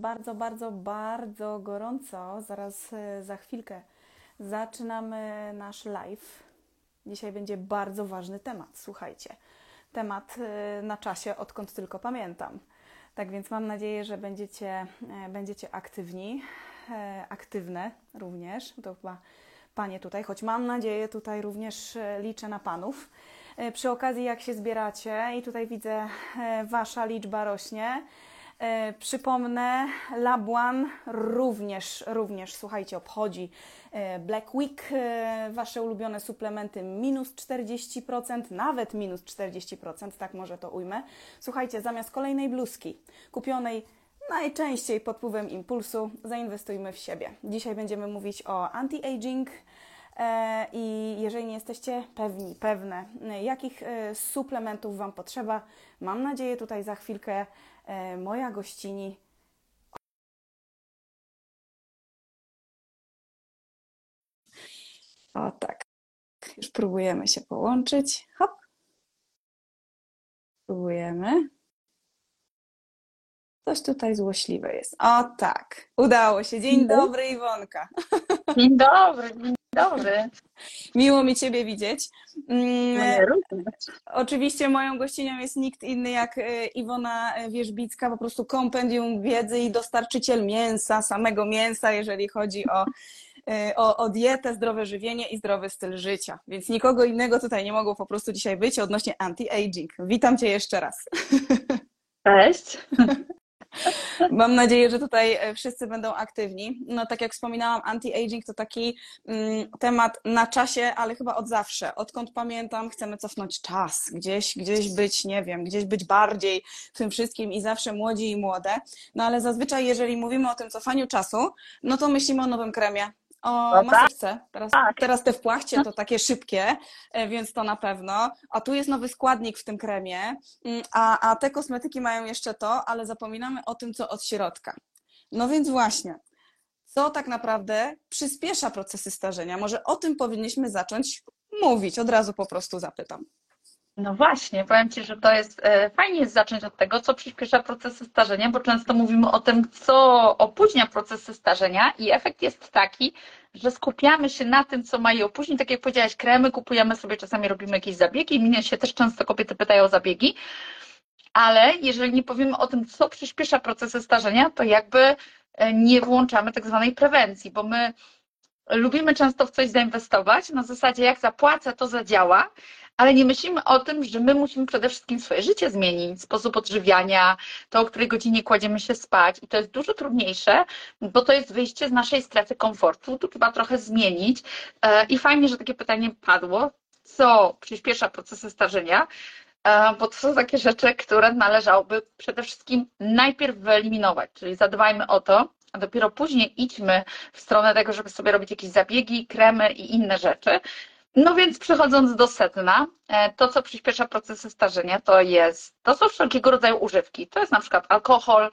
bardzo, bardzo, bardzo gorąco. Zaraz e, za chwilkę zaczynamy nasz live. Dzisiaj będzie bardzo ważny temat. Słuchajcie, temat e, na czasie, odkąd tylko pamiętam. Tak więc mam nadzieję, że będziecie, e, będziecie aktywni, aktywne również. To chyba panie tutaj, choć mam nadzieję, tutaj również liczę na panów. Przy okazji, jak się zbieracie, i tutaj widzę, wasza liczba rośnie przypomnę, Labuan również, również, słuchajcie, obchodzi e, Black Week, e, wasze ulubione suplementy minus 40%, nawet minus 40%, tak może to ujmę. Słuchajcie, zamiast kolejnej bluzki kupionej najczęściej pod wpływem impulsu, zainwestujmy w siebie. Dzisiaj będziemy mówić o anti-aging, i jeżeli nie jesteście pewni, pewne, jakich suplementów Wam potrzeba, mam nadzieję tutaj za chwilkę E, moja gościni O tak. Już próbujemy się połączyć. Hop. Próbujemy. Coś tutaj złośliwe jest. O tak. Udało się. Dzień dobry, Iwonka. Dzień dobry, dobry. Miło mi Ciebie widzieć. Mm, oczywiście moją gościnią jest nikt inny jak e, Iwona Wierzbicka, po prostu kompendium wiedzy i dostarczyciel mięsa, samego mięsa, jeżeli chodzi o, e, o, o dietę, zdrowe żywienie i zdrowy styl życia. Więc nikogo innego tutaj nie mogło po prostu dzisiaj być odnośnie anti-aging. Witam Cię jeszcze raz. Cześć. Mam nadzieję, że tutaj e, wszyscy będą aktywni. No tak jak wspominałam, anti-aging to taki mm, temat na czasie, ale chyba od zawsze. Odkąd pamiętam, chcemy cofnąć czas, gdzieś, gdzieś być, nie wiem, gdzieś być bardziej w tym wszystkim i zawsze młodzi i młode. No ale zazwyczaj, jeżeli mówimy o tym cofaniu czasu, no to myślimy o nowym kremie, o no tak. maseczce. Teraz, tak. teraz te w płachcie to takie szybkie, e, więc to na pewno. A tu jest nowy składnik w tym kremie, mm, a, a te kosmetyki mają jeszcze to, ale zapominamy o tym, co od środka. No więc właśnie, co tak naprawdę przyspiesza procesy starzenia? Może o tym powinniśmy zacząć mówić, od razu po prostu zapytam. No właśnie, powiem Ci, że to jest e, fajnie jest zacząć od tego, co przyspiesza procesy starzenia, bo często mówimy o tym, co opóźnia procesy starzenia i efekt jest taki, że skupiamy się na tym, co ma je opóźnić. Tak jak powiedziałaś, kremy kupujemy sobie, czasami robimy jakieś zabiegi. Mnie się też często kobiety pytają o zabiegi, ale jeżeli nie powiemy o tym, co przyspiesza procesy starzenia, to jakby e, nie włączamy tak zwanej prewencji, bo my lubimy często w coś zainwestować na zasadzie, jak zapłacę, to zadziała, ale nie myślimy o tym, że my musimy przede wszystkim swoje życie zmienić, sposób odżywiania, to o której godzinie kładziemy się spać i to jest dużo trudniejsze, bo to jest wyjście z naszej strefy komfortu, tu trzeba trochę zmienić. E, i fajnie, że takie pytanie padło, co przyspiesza procesy starzenia, e, bo to są takie rzeczy, które należałoby przede wszystkim najpierw wyeliminować, czyli zadbajmy o to, a dopiero później idźmy w stronę tego, żeby sobie robić jakieś zabiegi, kremy i inne rzeczy, no więc przechodząc do sedna, e, to co przyspiesza procesy starzenia, to jest, to są wszelkiego rodzaju używki. To jest na przykład alkohol,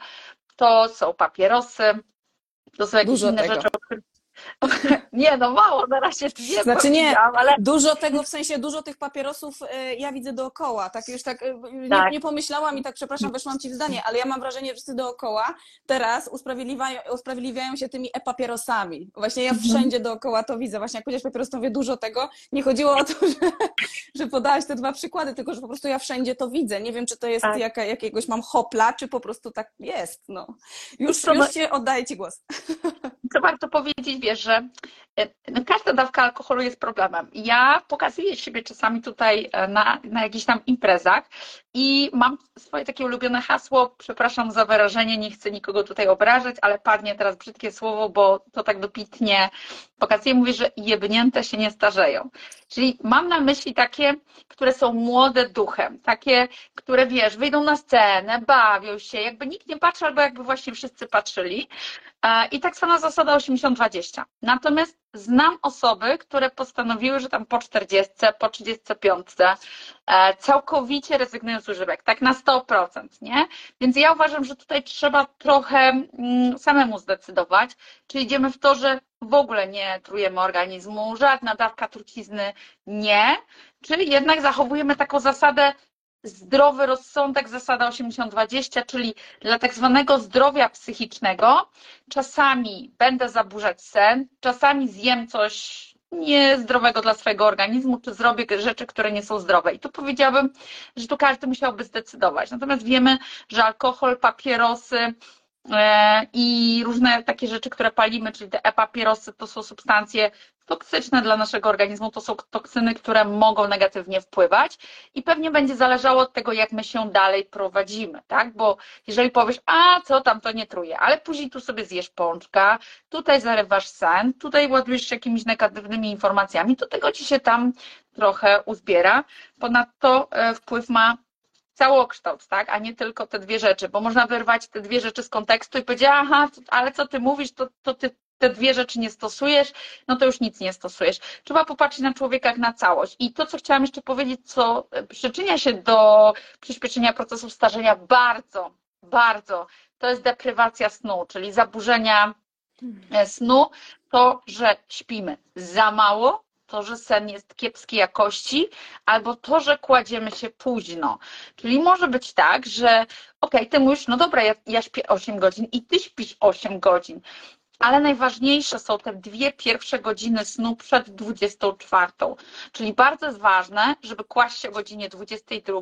to są papierosy, to są jakieś Dużo inne tego. rzeczy, o których nie, no mało, na razie nie Znaczy nie, ale... dużo tego, w sensie dużo tych papierosów y, ja widzę dookoła, tak już tak, y, nie, tak. nie, pomyślałam i tak, przepraszam, weszłam Ci w zdanie, ale ja mam wrażenie, że wszyscy dookoła teraz usprawiedliwiają, usprawiedliwiają się tymi e-papierosami. Właśnie ja mhm. wszędzie dookoła to widzę, właśnie jak powiedziałeś papieros, to mówię dużo tego, nie chodziło o to, że, że podałaś te dwa przykłady, tylko że po prostu ja wszędzie to widzę. Nie wiem, czy to jest tak. jaka, jakiegoś mam hopla, czy po prostu tak jest, no. Już, już Ci oddaję Ci głos. Co warto powiedzieć, wiesz, że e, no, każda dawka alkoholu jest problemem. Ja pokazuję siebie czasami tutaj e, na, na jakichś tam imprezach i mam swoje takie ulubione hasło, przepraszam za wyrażenie, nie chcę nikogo tutaj obrażać, ale padnie teraz brzydkie słowo, bo to tak dopitnie pokazuję, mówię, że jebnięte się nie starzeją. Czyli mam na myśli takie, które są młode duchem, takie, które wiesz, wyjdą na scenę, bawią się, jakby nikt nie patrzy, albo jakby właśnie wszyscy patrzyli. E, I tak sama zasada 80-20. Natomiast znam osoby, które postanowiły, że tam po 40, po 35 e, całkowicie rezygnują z używek, tak na 100%, nie? Więc ja uważam, że tutaj trzeba trochę mm, samemu zdecydować, czy idziemy w to, że w ogóle nie trujemy organizmu, żadna dawka trucizny nie, czy jednak zachowujemy taką zasadę zdrowy rozsądek, zasada 80-20, czyli dla tak zwanego zdrowia psychicznego. Czasami będę zaburzać sen, czasami zjem coś niezdrowego dla swojego organizmu, czy zrobię rzeczy, które nie są zdrowe. I tu powiedziałabym, że tu każdy musiałby zdecydować. Natomiast wiemy, że alkohol, papierosy, e, i różne takie rzeczy, które palimy, czyli te e-papierosy, to są substancje toksyczne dla naszego organizmu, to są toksyny, które mogą negatywnie wpływać i pewnie będzie zależało od tego, jak my się dalej prowadzimy, tak? Bo jeżeli powiesz, a co tam, to nie truje, ale później tu sobie zjesz pączka, tutaj zarywasz sen, tutaj ładujesz się jakimiś negatywnymi informacjami, to tego ci się tam trochę uzbiera. Ponadto e, wpływ ma całokształt, tak, a nie tylko te dwie rzeczy, bo można wyrwać te dwie rzeczy z kontekstu i powiedzieć, aha, ale co ty mówisz, to, to ty te dwie rzeczy nie stosujesz, no to już nic nie stosujesz. Trzeba popatrzeć na człowieka jak na całość. I to, co chciałam jeszcze powiedzieć, co przyczynia się do przyspieszenia procesu starzenia bardzo, bardzo, to jest deprywacja snu, czyli zaburzenia e, snu, to, że śpimy za mało, to, że sen jest kiepskiej jakości, albo to, że kładziemy się późno. Czyli może być tak, że okej, okay, ty mówisz, no dobra, ja, ja śpię 8 godzin i ty śpisz 8 godzin, ale najważniejsze są te dwie pierwsze godziny snu przed 24. Czyli bardzo jest ważne, żeby kłaść się o godzinie 22,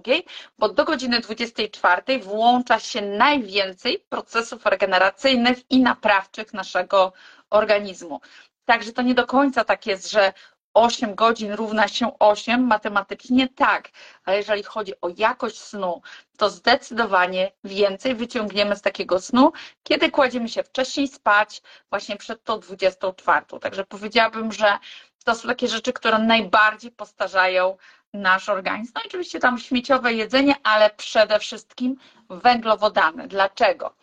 bo do godziny 24 włącza się najwięcej procesów regeneracyjnych i naprawczych naszego organizmu. Także to nie do końca tak jest, że 8 godzin równa się 8, matematycznie tak, ale jeżeli chodzi o jakość snu, to zdecydowanie więcej wyciągniemy z takiego snu, kiedy kładziemy się wcześniej spać, właśnie przed tą 24. Także powiedziałabym, że to są takie rzeczy, które najbardziej postarzają nasz organizm. No i oczywiście tam śmieciowe jedzenie, ale przede wszystkim węglowodany. Dlaczego?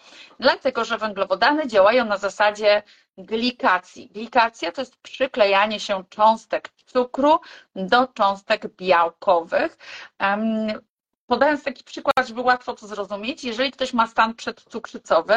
Dlatego, że węglowodany działają na zasadzie glikacji. Glikacja to jest przyklejanie się cząstek cukru do cząstek białkowych. Podając taki przykład, żeby łatwo to zrozumieć, jeżeli ktoś ma stan przedcukrzycowy,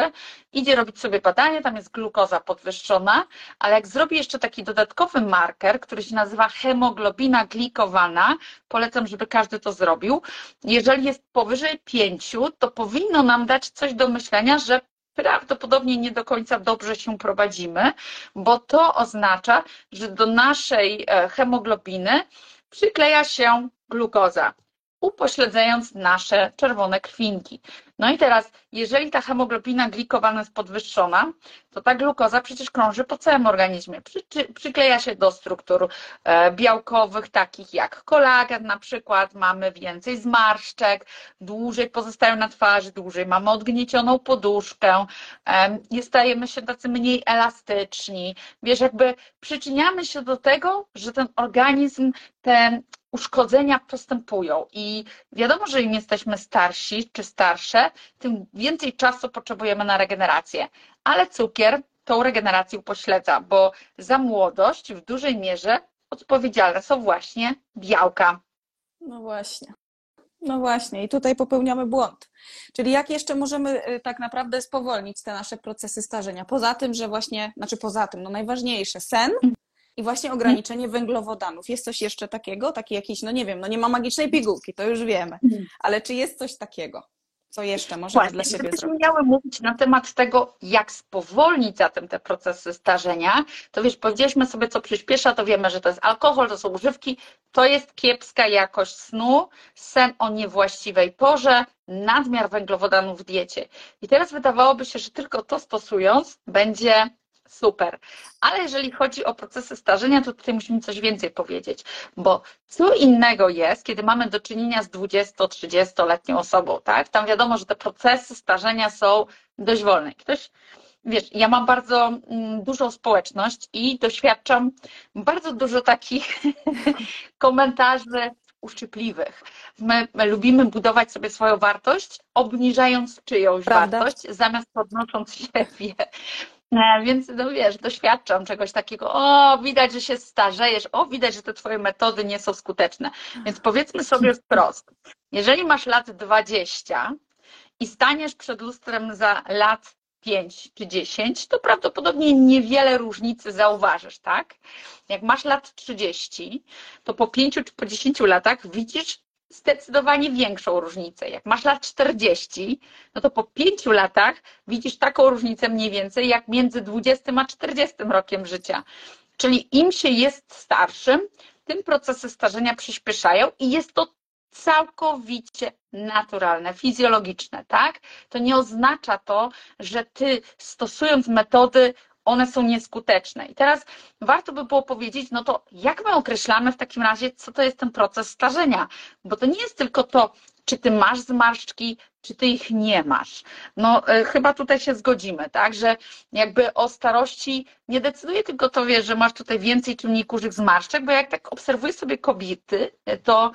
idzie robić sobie badanie, tam jest glukoza podwyższona, ale jak zrobi jeszcze taki dodatkowy marker, który się nazywa hemoglobina glikowana, polecam, żeby każdy to zrobił. Jeżeli jest powyżej 5, to powinno nam dać coś do myślenia, że prawdopodobnie nie do końca dobrze się prowadzimy, bo to oznacza, że do naszej e, hemoglobiny przykleja się glukoza upośledzając nasze czerwone krwinki. No i teraz, jeżeli ta hemoglobina glikowana jest podwyższona, to ta glukoza przecież krąży po całym organizmie. Przy, przykleja się do struktur e, białkowych, takich jak kolagen na przykład, mamy więcej zmarszczek, dłużej pozostają na twarzy, dłużej mamy odgniecioną poduszkę, stajemy się tacy mniej elastyczni. Wiesz, jakby przyczyniamy się do tego, że ten organizm, te uszkodzenia postępują i wiadomo, że im jesteśmy starsi czy starsze, tym więcej czasu potrzebujemy na regenerację, ale cukier tą regenerację upośledza, bo za młodość w dużej mierze odpowiedzialne są właśnie białka. No właśnie. No właśnie, i tutaj popełniamy błąd. Czyli jak jeszcze możemy y, tak naprawdę spowolnić te nasze procesy starzenia? Poza tym, że właśnie, znaczy poza tym, no najważniejsze, sen, i właśnie ograniczenie węglowodanów. Jest coś jeszcze takiego? Taki jakiś, no nie wiem, no nie ma magicznej pigułki, to już wiemy. Mhm. Ale czy jest coś takiego? Co jeszcze możemy Właśnie, dla siebie zrobić? Gdybyśmy miały mówić na temat tego, jak spowolnić zatem te procesy starzenia, to wiesz, powiedzieliśmy sobie, co przyspiesza, to wiemy, że to jest alkohol, to są używki, to jest kiepska jakość snu, sen o niewłaściwej porze, nadmiar węglowodanów w diecie. I teraz wydawałoby się, że tylko to stosując będzie super. Ale jeżeli chodzi o procesy starzenia, to tutaj musimy coś więcej powiedzieć, bo co innego jest, kiedy mamy do czynienia z 20-30-letnią osobą, tak? Tam wiadomo, że te procesy starzenia są dość wolne. Ktoś, wiesz, ja mam bardzo mm, dużą społeczność i doświadczam bardzo dużo takich komentarzy uszczypliwych. My, my, lubimy budować sobie swoją wartość, obniżając czyjąś Prawda? wartość, zamiast podnosząc siebie. E, więc no wiesz, doświadczam czegoś takiego, o widać, że się starzejesz, o widać, że te twoje metody nie są skuteczne. Więc powiedzmy sobie wprost, jeżeli masz lat 20 i staniesz przed lustrem za lat 5 czy 10, to prawdopodobnie niewiele różnicy zauważysz, tak? Jak masz lat 30, to po 5 czy po 10 latach widzisz zdecydowanie większą różnicę. Jak masz lat 40, no to po pięciu latach widzisz taką różnicę mniej więcej jak między 20 a 40 rokiem życia. Czyli im się jest starszym, tym procesy starzenia przyspieszają i jest to całkowicie naturalne, fizjologiczne, tak? To nie oznacza to, że ty stosując metody one są nieskuteczne. I teraz warto by było powiedzieć, no to jak my określamy w takim razie, co to jest ten proces starzenia? Bo to nie jest tylko to, czy ty masz zmarszczki, czy ty ich nie masz. No y, chyba tutaj się zgodzimy, tak, że jakby o starości nie decyduje tylko to, wiesz, że masz tutaj więcej czy mniej kurzych zmarszczek, bo jak tak obserwuję sobie kobiety, to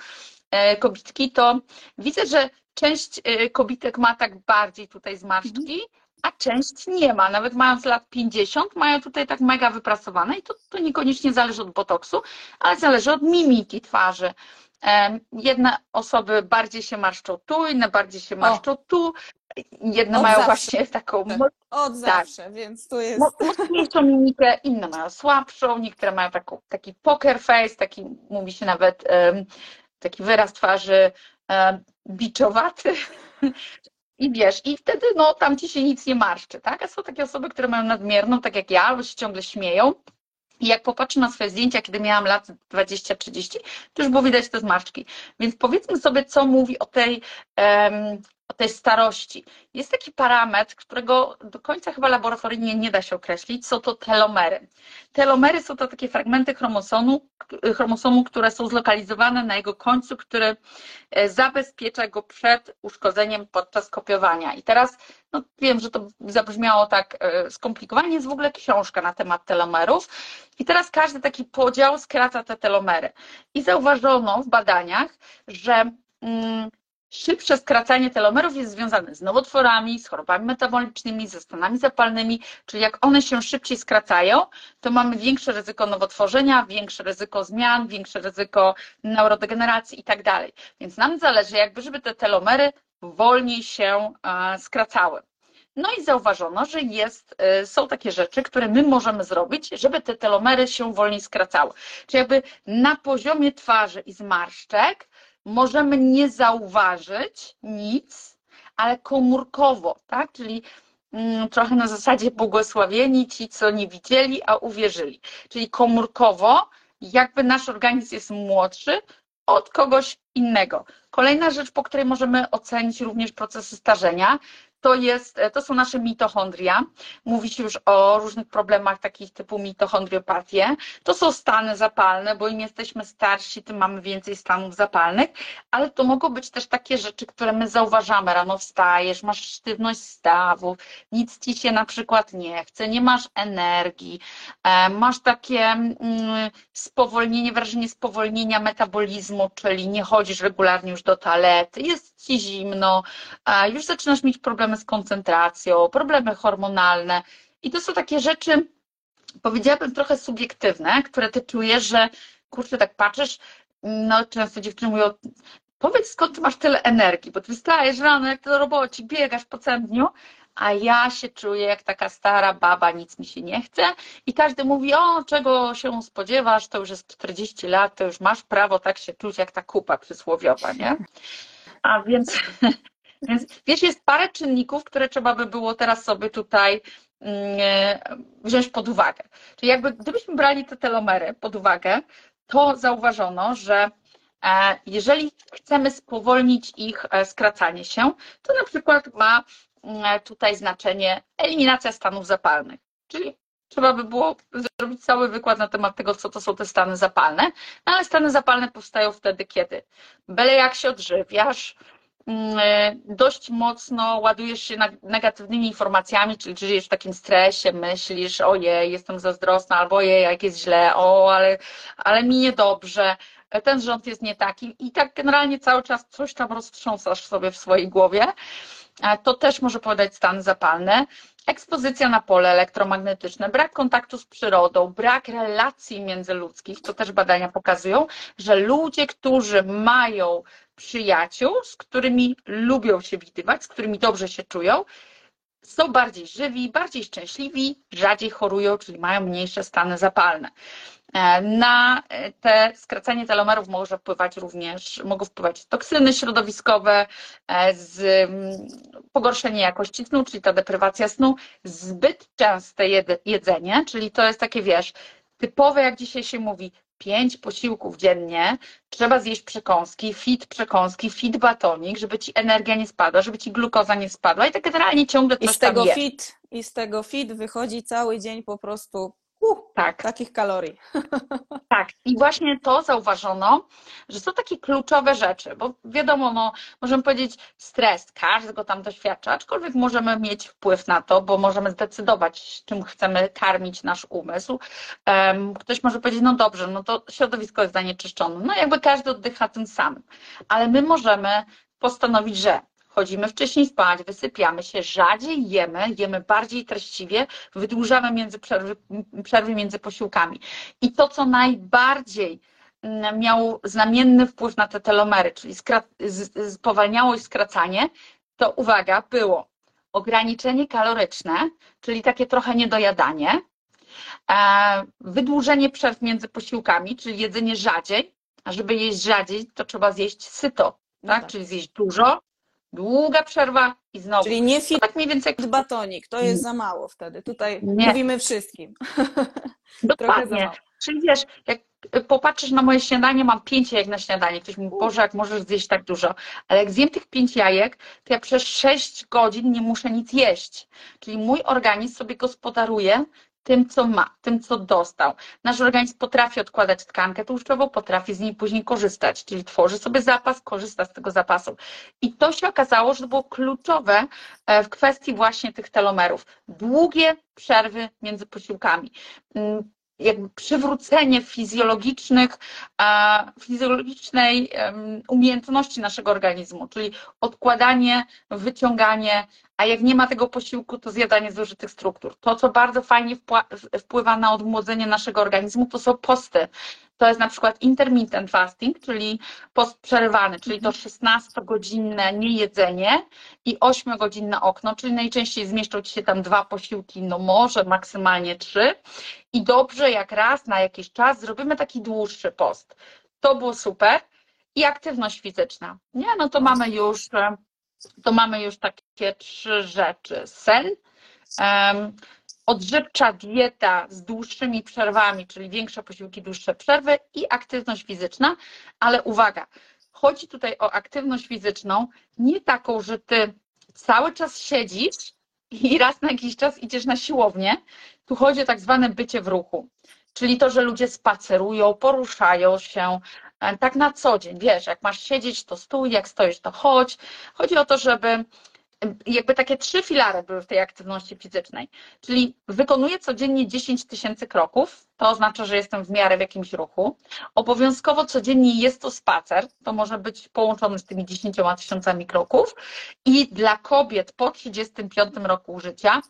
y, kobitki, to widzę, że część kobitek ma tak bardziej tutaj zmarszczki, a część nie ma. Nawet mając lat 50, mają tutaj tak mega wypracowane i to, to niekoniecznie zależy od botoksu, ale zależy od mimiki twarzy. Jedne osoby bardziej się marszczą tu, inne bardziej się marszczą o. tu. Jedne od mają zawsze. właśnie taką. Od tak, zawsze, więc tu jest. Mocniejszą mimikę, inne mają słabszą, niektóre mają taką, taki poker face, taki mówi się nawet taki wyraz twarzy biczowaty. I wiesz, i wtedy no, tam ci się nic nie marszczy, tak? A są takie osoby, które mają nadmierną, tak jak ja, albo się ciągle śmieją. I jak popatrzę na swoje zdjęcia, kiedy miałam lat 20-30, to już było widać te zmarszczki. Więc powiedzmy sobie, co mówi o tej um, o tej starości. Jest taki parametr, którego do końca chyba laboratoryjnie nie da się określić, są to telomery. Telomery są to takie fragmenty chromosomu, chromosomu które są zlokalizowane na jego końcu, który e, zabezpiecza go przed uszkodzeniem podczas kopiowania. I teraz no wiem, że to zabrzmiało tak e, skomplikowanie, jest w ogóle książka na temat telomerów. I teraz każdy taki podział skraca te telomery. I zauważono w badaniach, że mm, Szybsze skracanie telomerów jest związane z nowotworami, z chorobami metabolicznymi, ze stanami zapalnymi, czyli jak one się szybciej skracają, to mamy większe ryzyko nowotworzenia, większe ryzyko zmian, większe ryzyko neurodegeneracji i tak dalej. Więc nam zależy jakby, żeby te telomery wolniej się e, skracały. No i zauważono, że jest, e, są takie rzeczy, które my możemy zrobić, żeby te telomery się wolniej skracały. Czyli jakby na poziomie twarzy i zmarszczek możemy nie zauważyć nic, ale komórkowo, tak? Czyli mm, trochę na zasadzie błogosławieni ci, co nie widzieli, a uwierzyli. Czyli komórkowo, jakby nasz organizm jest młodszy od kogoś innego. Kolejna rzecz, po której możemy ocenić również procesy starzenia, to, jest, e, to są nasze mitochondria. Mówi się już o różnych problemach takich typu mitochondriopatię. To są stany zapalne, bo im jesteśmy starsi, tym mamy więcej stanów zapalnych, ale to mogą być też takie rzeczy, które my zauważamy. Rano wstajesz, masz sztywność stawów, nic ci się na przykład nie chce, nie masz energii, e, masz takie mm, spowolnienie, wrażenie spowolnienia metabolizmu, czyli nie chodzisz regularnie już do toalety, jest ci zimno, już zaczynasz mieć problemy problemy z koncentracją, problemy hormonalne. I to są takie rzeczy, powiedziałabym, trochę subiektywne, które ty czujesz, że kurczę, tak patrzysz, no często dziewczyny mówią, powiedz skąd masz tyle energii, bo ty wstajesz rano jak to roboci, biegasz po całym dniu, a ja się czuję jak taka stara baba, nic mi się nie chce i każdy mówi, o czego się spodziewasz, to już jest 40 lat, to już masz prawo tak się czuć jak ta kupa przysłowiowa, nie? A więc więc wiesz, jest parę czynników, które trzeba by było teraz sobie tutaj mm, wziąć pod uwagę. Czyli jakby gdybyśmy brali te telomery pod uwagę, to zauważono, że e, jeżeli chcemy spowolnić ich e, skracanie się, to na przykład ma mm, tutaj znaczenie eliminacja stanów zapalnych. Czyli trzeba by było zrobić cały wykład na temat tego, co to są te stany zapalne, no ale stany zapalne powstają wtedy, kiedy byle jak się odżywiasz, e, dość mocno ładujesz się negatywnymi informacjami, czyli żyjesz w takim stresie, myślisz, ojej, jestem zazdrosna, albo ojej, jak jest źle, o, ale, ale mi niedobrze, ten rząd jest nie taki i tak generalnie cały czas coś tam roztrząsasz sobie w swojej głowie. E, to też może podać stan zapalny. Ekspozycja na pole elektromagnetyczne, brak kontaktu z przyrodą, brak relacji międzyludzkich, to też badania pokazują, że ludzie, którzy mają przyjaciół, z którymi lubią się widywać, z którymi dobrze się czują, są bardziej żywi, bardziej szczęśliwi, rzadziej chorują, czyli mają mniejsze stany zapalne. E, na e, te skracanie telomerów może wpływać również, mogą wpływać toksyny środowiskowe, e, z, mm, pogorszenie jakości snu, czyli ta deprywacja snu, zbyt częste jedzenie, czyli to jest takie, wiesz, typowe, jak dzisiaj się mówi, pięć posiłków dziennie, trzeba zjeść przekąski, fit przekąski, fit batonik, żeby ci energia nie spadła, żeby ci glukoza nie spadła i tak generalnie ciągle coś I z tego fit, i z tego fit wychodzi cały dzień po prostu Uh, tak. Takich kalorii. Tak, i właśnie to zauważono, że są takie kluczowe rzeczy, bo wiadomo, no, możemy powiedzieć stres, każdy go tam doświadcza, aczkolwiek możemy mieć wpływ na to, bo możemy zdecydować, czym chcemy karmić nasz umysł. Ktoś może powiedzieć, no dobrze, no to środowisko jest zanieczyszczone. No jakby każdy oddycha tym samym, ale my możemy postanowić, że chodzimy wcześniej spać, wysypiamy się, rzadziej jemy, jemy bardziej treściwie, wydłużamy między przerwy, przerwy między posiłkami. I to, co najbardziej mm, miało znamienny wpływ na te telomery, czyli spowalniało i skracanie, to uwaga, było ograniczenie kaloryczne, czyli takie trochę niedojadanie, e, wydłużenie przerw między posiłkami, czyli jedzenie rzadziej, a żeby jeść rzadziej, to trzeba zjeść syto, tak? tak? Czyli zjeść dużo, długa przerwa i znowu. Czyli nie fit tak mniej więcej batonik, to jest za mało wtedy. Tutaj nie. mówimy wszystkim. Dokładnie. Czyli wiesz, jak popatrzysz na moje śniadanie, mam pięć jajek na śniadanie. Ktoś mówi, Boże, jak możesz zjeść tak dużo. Ale jak zjem tych pięć jajek, to ja przez sześć godzin nie muszę nic jeść. Czyli mój organizm sobie gospodaruje tym, co ma, tym, co dostał. Nasz organizm potrafi odkładać tkankę tłuszczową, potrafi z niej później korzystać, czyli tworzy sobie zapas, korzysta z tego zapasu. I to się okazało, że to było kluczowe e, w kwestii właśnie tych telomerów. Długie przerwy między posiłkami mm, jakby przywrócenie fizjologicznych, fizjologicznej umiejętności naszego organizmu, czyli odkładanie, wyciąganie, a jak nie ma tego posiłku, to zjadanie zużytych struktur. To, co bardzo fajnie wpływa na odmłodzenie naszego organizmu, to są posty. To jest na przykład intermittent fasting, czyli post przerywany, czyli to 16-godzinne mhm. niejedzenie i 8-godzinne okno, czyli najczęściej zmieszczą Ci się tam dwa posiłki, no może maksymalnie trzy. I dobrze, jak raz na jakiś czas zrobimy taki dłuższy post. To było super. I aktywność fizyczna. Nie, no to mamy już, to mamy już takie trzy rzeczy. Sen, odżywcza dieta z dłuższymi przerwami, czyli większe posiłki, dłuższe przerwy i aktywność fizyczna, ale uwaga, chodzi tutaj o aktywność fizyczną, nie taką, że ty cały czas siedzisz i raz na jakiś czas idziesz na siłownię. Tu chodzi o tak zwane bycie w ruchu, czyli to, że ludzie spacerują, poruszają się, e, tak na co dzień, wiesz, jak masz siedzieć, to stój, jak stoisz, to chodź. Chodzi o to, żeby jakby takie trzy filary były w tej aktywności fizycznej. Czyli wykonuję codziennie 10 tysięcy kroków, to oznacza, że jestem w miarę w jakimś ruchu. Obowiązkowo codziennie jest to spacer, to może być połączony z tymi 10 tysiącami kroków. I dla kobiet po 35 roku życia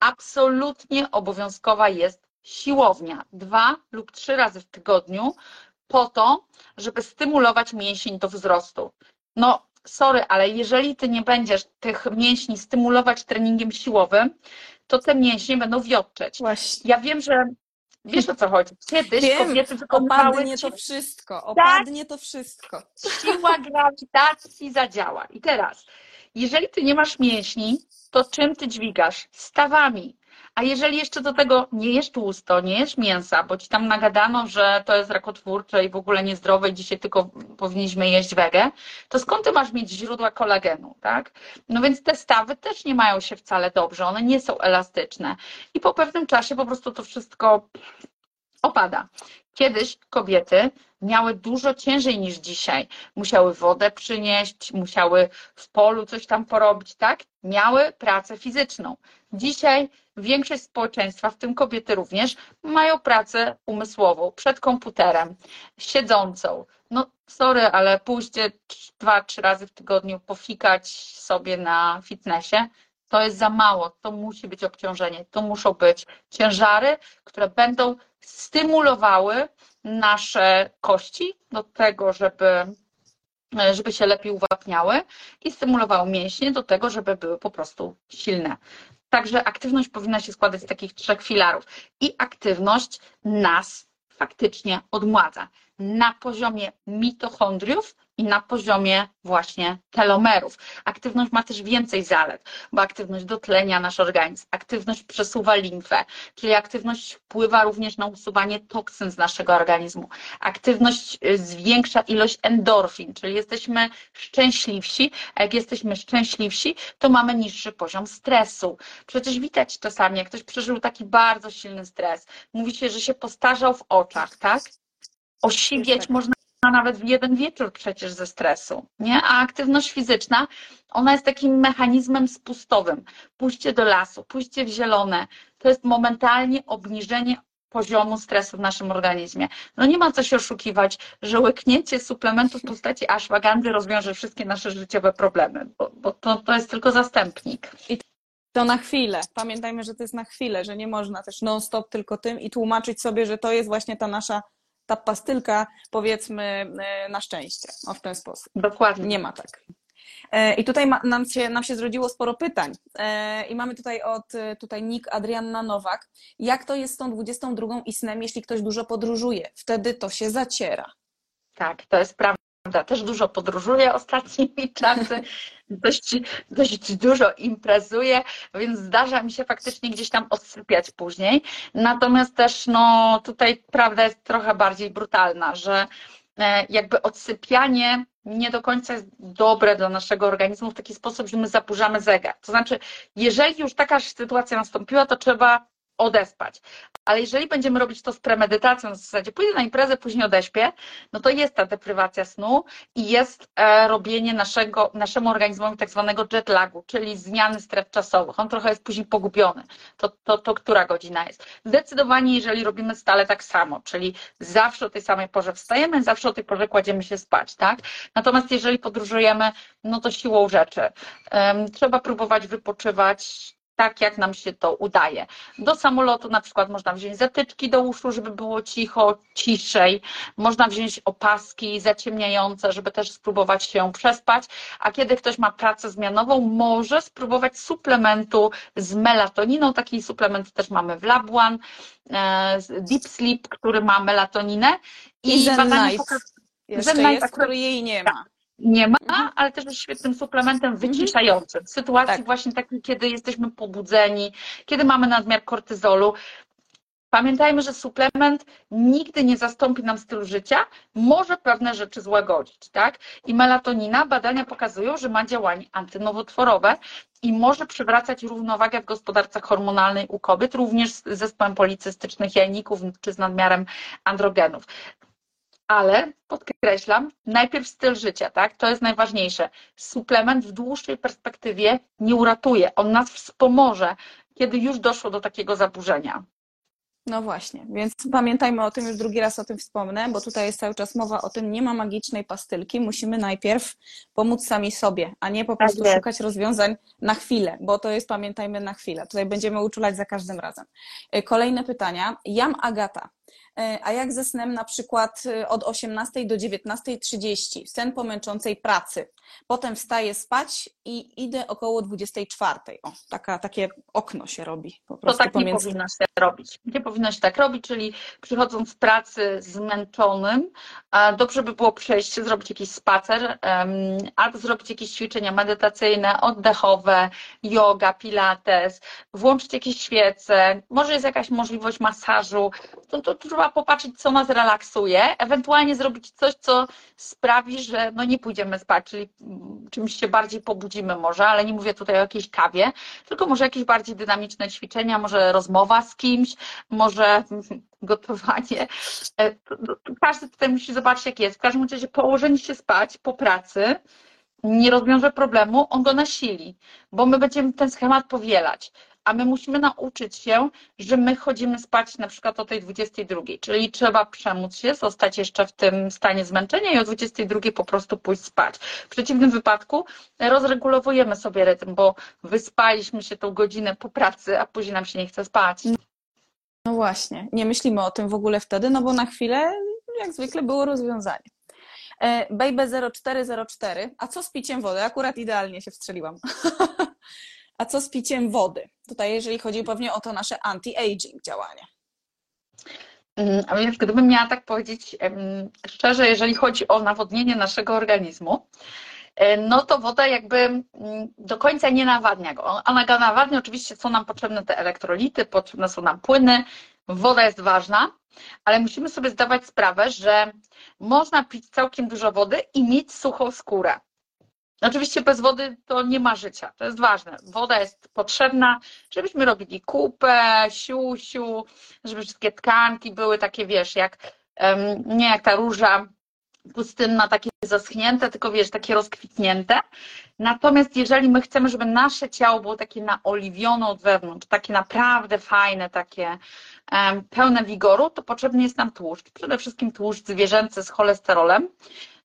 absolutnie obowiązkowa jest siłownia. Dwa lub trzy razy w tygodniu po to, żeby stymulować mięsień do wzrostu. No, sorry, ale jeżeli ty nie będziesz tych mięśni stymulować treningiem siłowym, to te mięśnie będą wiotczeć. Właśnie. Ja wiem, że wiesz o co chodzi. Kiedyś wiem, kobiety wykonywały... Opadnie to wszystko, opadnie tak, to wszystko. Siła grawitacji zadziała. I teraz, jeżeli ty nie masz mięśni, to czym ty dźwigasz? Stawami. A jeżeli jeszcze do tego nie jesz tłusto, nie jesz mięsa, bo ci tam nagadano, że to jest rakotwórcze i w ogóle niezdrowe i dzisiaj tylko powinniśmy jeść wege, to skąd ty masz mieć źródła kolagenu, tak? No więc te stawy też nie mają się wcale dobrze, one nie są elastyczne i po pewnym czasie po prostu to wszystko opada. Kiedyś kobiety miały dużo ciężej niż dzisiaj. Musiały wodę przynieść, musiały w polu coś tam porobić, tak? Miały pracę fizyczną. Dzisiaj większość społeczeństwa, w tym kobiety również, mają pracę umysłową przed komputerem, siedzącą. No, sorry, ale pójście dwa, trzy razy w tygodniu pofikać sobie na fitnessie, to jest za mało, to musi być obciążenie, to muszą być ciężary, które będą stymulowały nasze kości do tego, żeby, żeby się lepiej uwapniały i stymulowały mięśnie do tego, żeby były po prostu silne. Także aktywność powinna się składać z takich trzech filarów. I aktywność nas faktycznie odmładza na poziomie mitochondriów i na poziomie właśnie telomerów. Aktywność ma też więcej zalet, bo aktywność dotlenia nasz organizm, aktywność przesuwa limfę, czyli aktywność wpływa również na usuwanie toksyn z naszego organizmu. Aktywność y, zwiększa ilość endorfin, czyli jesteśmy szczęśliwsi, a jak jesteśmy szczęśliwsi, to mamy niższy poziom stresu. Przecież widać czasami, jak ktoś przeżył taki bardzo silny stres, mówi się, że się postarzał w oczach, tak? Osiwieć tak. Można nawet w jeden wieczór przecież ze stresu, nie? A aktywność fizyczna, ona jest takim mechanizmem spustowym. Pójście do lasu, pójście w zielone, to jest momentalnie obniżenie poziomu stresu w naszym organizmie. No nie ma co się oszukiwać, że łyknięcie suplementu w postaci ashwagandy rozwiąże wszystkie nasze życiowe problemy, bo, bo to, to jest tylko zastępnik. To na chwilę. Pamiętajmy, że to jest na chwilę, że nie można też non-stop tylko tym i tłumaczyć sobie, że to jest właśnie ta nasza ta pastylka, powiedzmy, e, na szczęście. O, w ten sposób. Dokładnie. Nie ma tak. E, I tutaj ma, nam, się, nam się zrodziło sporo pytań. E, I mamy tutaj od tutaj Nick Adrianna Nowak. Jak to jest z tą 22 i snem, jeśli ktoś dużo podróżuje? Wtedy to się zaciera. Tak, to jest prawda. Też dużo podróżuję ostatnimi czasy, dość, dość dużo imprezuję, więc zdarza mi się faktycznie gdzieś tam odsypiać później. Natomiast też no, tutaj prawda jest trochę bardziej brutalna, że e, jakby odsypianie nie do końca jest dobre dla naszego organizmu w taki sposób, że my zaburzamy zegar. To znaczy, jeżeli już taka sytuacja nastąpiła, to trzeba odespać. Ale jeżeli będziemy robić to z premedytacją, w zasadzie pójdę na imprezę, później odeśpię, no to jest ta deprywacja snu i jest e, robienie naszego, naszemu organizmowi tak zwanego jetlagu, czyli zmiany stref czasowych. On trochę jest później pogubiony. To, to, to która godzina jest? Zdecydowanie, jeżeli robimy stale tak samo, czyli zawsze o tej samej porze wstajemy, zawsze o tej porze kładziemy się spać, tak? Natomiast jeżeli podróżujemy, no to siłą rzeczy. Um, trzeba próbować wypoczywać tak, jak nam się to udaje. Do samolotu na przykład można wziąć zatyczki do uszu, żeby było cicho, ciszej. Można wziąć opaski zaciemniające, żeby też spróbować się przespać. A kiedy ktoś ma pracę zmianową, może spróbować suplementu z melatoniną. Taki suplement też mamy w Labuan, e, Deep Sleep, który ma melatoninę. I, I badania pokazują, jeszcze jest, który jej nie ma nie ma, mhm. ale też jest świetnym suplementem mhm. wyciszającym. W sytuacji tak. właśnie takiej, kiedy jesteśmy pobudzeni, kiedy mamy nadmiar kortyzolu. Pamiętajmy, że suplement nigdy nie zastąpi nam stylu życia, może pewne rzeczy złagodzić, tak? I melatonina, badania pokazują, że ma działanie antynowotworowe i może przywracać równowagę w gospodarce hormonalnej u kobiet, również z zespołem policystycznych jajników czy z nadmiarem androgenów ale podkreślam, najpierw styl życia, tak? To jest najważniejsze. Suplement w dłuższej perspektywie nie uratuje, on nas wspomoże, kiedy już doszło do takiego zaburzenia. No właśnie, więc pamiętajmy o tym, już drugi raz o tym wspomnę, bo tutaj jest cały czas mowa o tym, nie ma magicznej pastylki, musimy najpierw pomóc sami sobie, a nie po tak prostu tak szukać rozwiązań na chwilę, bo to jest, pamiętajmy, na chwilę. Tutaj będziemy uczulać za każdym razem. Kolejne pytania. Jam Agata. E, a jak ze snem na przykład e, od 18 do 19.30, sen po męczącej pracy. Potem wstaję spać i idę około 24. O, taka, takie okno się robi po prostu. To tak pomiędzy... nie powinno się robić. Nie powinno się tak robić, czyli przychodząc z pracy zmęczonym, dobrze by było przejść, zrobić jakiś spacer albo zrobić jakieś ćwiczenia medytacyjne, oddechowe, yoga, pilates, włączyć jakieś świece, może jest jakaś możliwość masażu, to, to trzeba popatrzeć, co nas relaksuje, ewentualnie zrobić coś, co sprawi, że no nie pójdziemy spać, czyli czymś się bardziej pobudzimy może, ale nie mówię tutaj o jakiejś kawie, tylko może jakieś bardziej dynamiczne ćwiczenia, może rozmowa z kimś, może gotowanie. E, każdy tutaj musi zobaczyć, jak jest. W każdym razie położenie się spać po pracy nie rozwiąże problemu, on go nasili, bo my będziemy ten schemat powielać a my musimy nauczyć się, że my chodzimy spać na przykład o tej 22, czyli trzeba przemóc się, zostać jeszcze w tym stanie zmęczenia i o 22 po prostu pójść spać. W przeciwnym wypadku rozregulowujemy sobie rytm, bo wyspaliśmy się tą godzinę po pracy, a później nam się nie chce spać. No właśnie, nie myślimy o tym w ogóle wtedy, no bo na chwilę, jak zwykle, było rozwiązanie. E, Baby 0404, a co z piciem wody? Akurat idealnie się wstrzeliłam. A co z piciem wody? Tutaj, jeżeli chodzi pewnie o to nasze anti-aging działanie. Mm, a więc gdybym miała tak powiedzieć szczerze, jeżeli chodzi o nawodnienie naszego organizmu, e, no to woda jakby mm, do końca nie nawadnia go. Ona go nawadnia, oczywiście są nam potrzebne te elektrolity, potrzebne są nam płyny, woda jest ważna, ale musimy sobie zdawać sprawę, że można pić całkiem dużo wody i mieć suchą skórę. Oczywiście bez wody to nie ma życia, to jest ważne. Woda jest potrzebna, żebyśmy robili kupę, siusiu, żeby wszystkie tkanki były takie, wiesz, jak nie jak ta róża pustynna, takie zaschnięte, tylko wiesz, takie rozkwitnięte. Natomiast jeżeli my chcemy, żeby nasze ciało było takie naoliwione od wewnątrz, takie naprawdę fajne, takie pełne wigoru, to potrzebny jest nam tłuszcz. Przede wszystkim tłuszcz zwierzęcy z cholesterolem.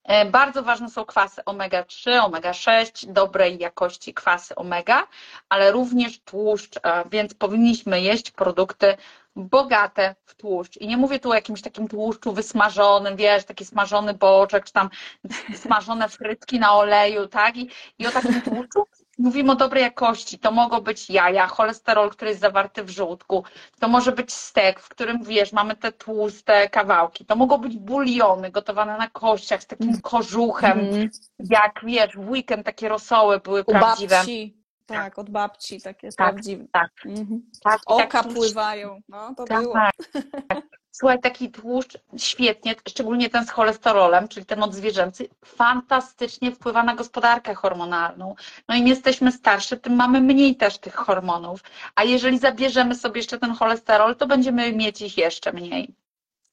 E, bardzo ważne są kwasy omega-3, omega-6, dobrej jakości kwasy omega, ale również tłuszcz, więc powinniśmy jeść produkty bogate w tłuszcz. I nie mówię tu o jakimś takim tłuszczu wysmażonym, wiesz, taki smażony boczek, czy tam smażone frytki na oleju, tak? I, i o takim tłuszczu, Mówimy o dobrej jakości. To mogą być jaja, cholesterol, który jest zawarty w żółtku. To może być stek, w którym wiesz, mamy te tłuste kawałki. To mogą być buliony gotowane na kościach z takim mm. kożuchem. Mm. Jak wiesz, w weekend takie rosoły były U prawdziwe. Babci. Tak, od babci takie tak, prawdziwe. Tak, mhm. tak. Oka tak, pływają. No, to tak, było. Tak. Słuchaj, taki tłuszcz świetnie, szczególnie ten z cholesterolem, czyli ten odzwierzęcy, fantastycznie wpływa na gospodarkę hormonalną. No im jesteśmy starszy, tym mamy mniej też tych hormonów. A jeżeli zabierzemy sobie jeszcze ten cholesterol, to będziemy mieć ich jeszcze mniej.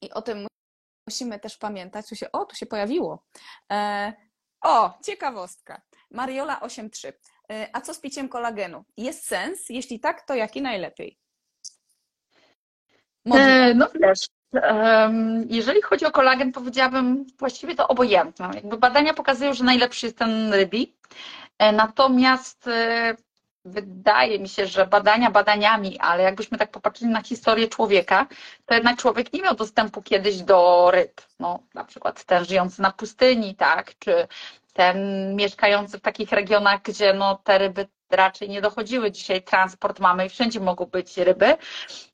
I o tym musimy też pamiętać. Tu się, o, tu się pojawiło. E, o, ciekawostka. Mariola 8.3. E, a co z piciem kolagenu? Jest sens? Jeśli tak, to jaki najlepiej? E, no wiesz, jeżeli chodzi o kolagen, powiedziałabym właściwie to obojętne. Jakby badania pokazują, że najlepszy jest ten rybi, e, natomiast e, wydaje mi się, że badania badaniami, ale jakbyśmy tak popatrzyli na historię człowieka, to jednak człowiek nie miał dostępu kiedyś do ryb. No, na przykład ten żyjący na pustyni, tak, czy ten mieszkający w takich regionach, gdzie no, te ryby raczej nie dochodziły. Dzisiaj transport mamy i wszędzie mogą być ryby.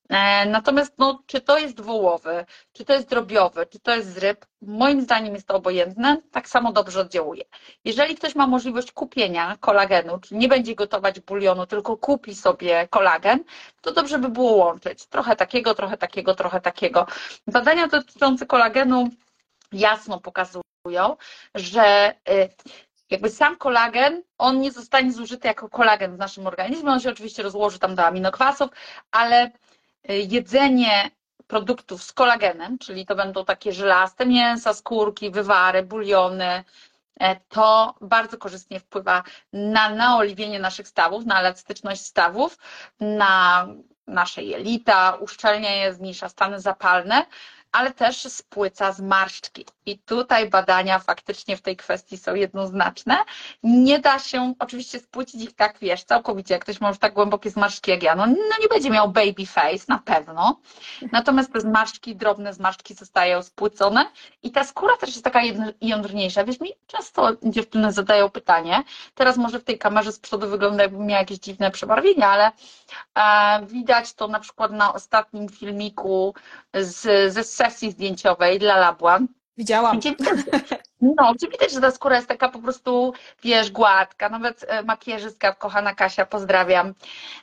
E, natomiast no, czy to jest wołowy, czy to jest drobiowy, czy to jest z ryb, moim zdaniem jest to obojętne, tak samo dobrze oddziałuje. Jeżeli ktoś ma możliwość kupienia kolagenu, czyli nie będzie gotować bulionu, tylko kupi sobie kolagen, to dobrze by było łączyć. Trochę takiego, trochę takiego, trochę takiego. Badania dotyczące kolagenu jasno pokazują, że y, jakby sam kolagen, on nie zostanie zużyty jako kolagen w naszym organizmie, on się oczywiście rozłoży tam do aminokwasów, ale y, jedzenie produktów z kolagenem, czyli to będą takie żelaste mięsa, skórki, wywary, buliony, e, to bardzo korzystnie wpływa na naoliwienie naszych stawów, na elastyczność stawów, na nasze jelita, uszczelnia je, zmniejsza stany zapalne, ale też spłyca zmarszczki. I tutaj badania faktycznie w tej kwestii są jednoznaczne. Nie da się oczywiście spłycić ich tak, wiesz, całkowicie, jak ktoś ma już tak głębokie zmarszczki jak ja, no, no nie będzie miał baby face, na pewno. Natomiast te zmarszczki, drobne zmarszczki zostają spłycone i ta skóra też jest taka jądrniejsza. Wiesz, mi często dziewczyny zadają pytanie, teraz może w tej kamerze z przodu wygląda jakby miała jakieś dziwne przebarwienie, ale e, widać to na przykład na ostatnim filmiku z, ze sesji zdjęciowej dla Labłan. Widziałam. No, gdzie widać, że ta skóra jest taka po prostu, wiesz, gładka. Nawet e, makijażystka, kochana Kasia, pozdrawiam,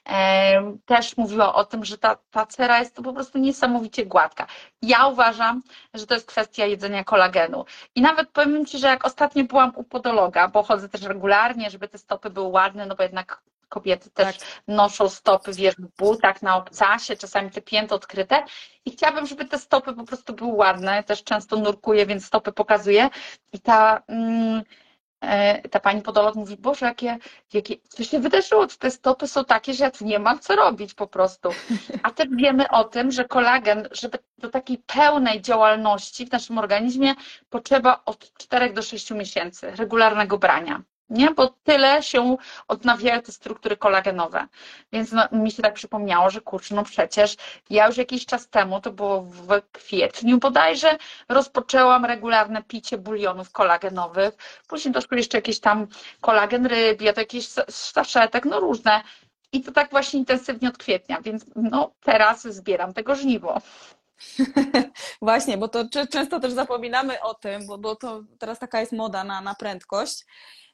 e, też mówiła o tym, że ta, ta cera jest to po prostu niesamowicie gładka. Ja uważam, że to jest kwestia jedzenia kolagenu. I nawet powiem Ci, że jak ostatnio byłam u podologa, bo chodzę też regularnie, żeby te stopy były ładne, no bo jednak Kobiety też tak. noszą stopy, wiesz, w butach, na obcasie, czasami te pięty odkryte. I chciałabym, żeby te stopy po prostu były ładne. Też często nurkuję, więc stopy pokazuję. I ta, mm, e, ta pani podolog mówi, Boże, jakie, jakie, co się wydarzyło? Te stopy są takie, że ja tu nie mam co robić po prostu. A też wiemy o tym, że kolagen, żeby do takiej pełnej działalności w naszym organizmie potrzeba od 4 do 6 miesięcy regularnego brania nie? Bo tyle się odnawiają te struktury kolagenowe. Więc no, mi się tak przypomniało, że kurczę, no przecież ja już jakiś czas temu, to było w kwietniu bodajże, rozpoczęłam regularne picie bulionów kolagenowych. Później doszły jeszcze jakieś tam kolagen ryb, ja to jakieś staszetek, no różne. I to tak właśnie intensywnie od kwietnia, więc no teraz zbieram tego żniwo. Właśnie, bo to często też zapominamy o tym, bo, bo to teraz taka jest moda na, na prędkość,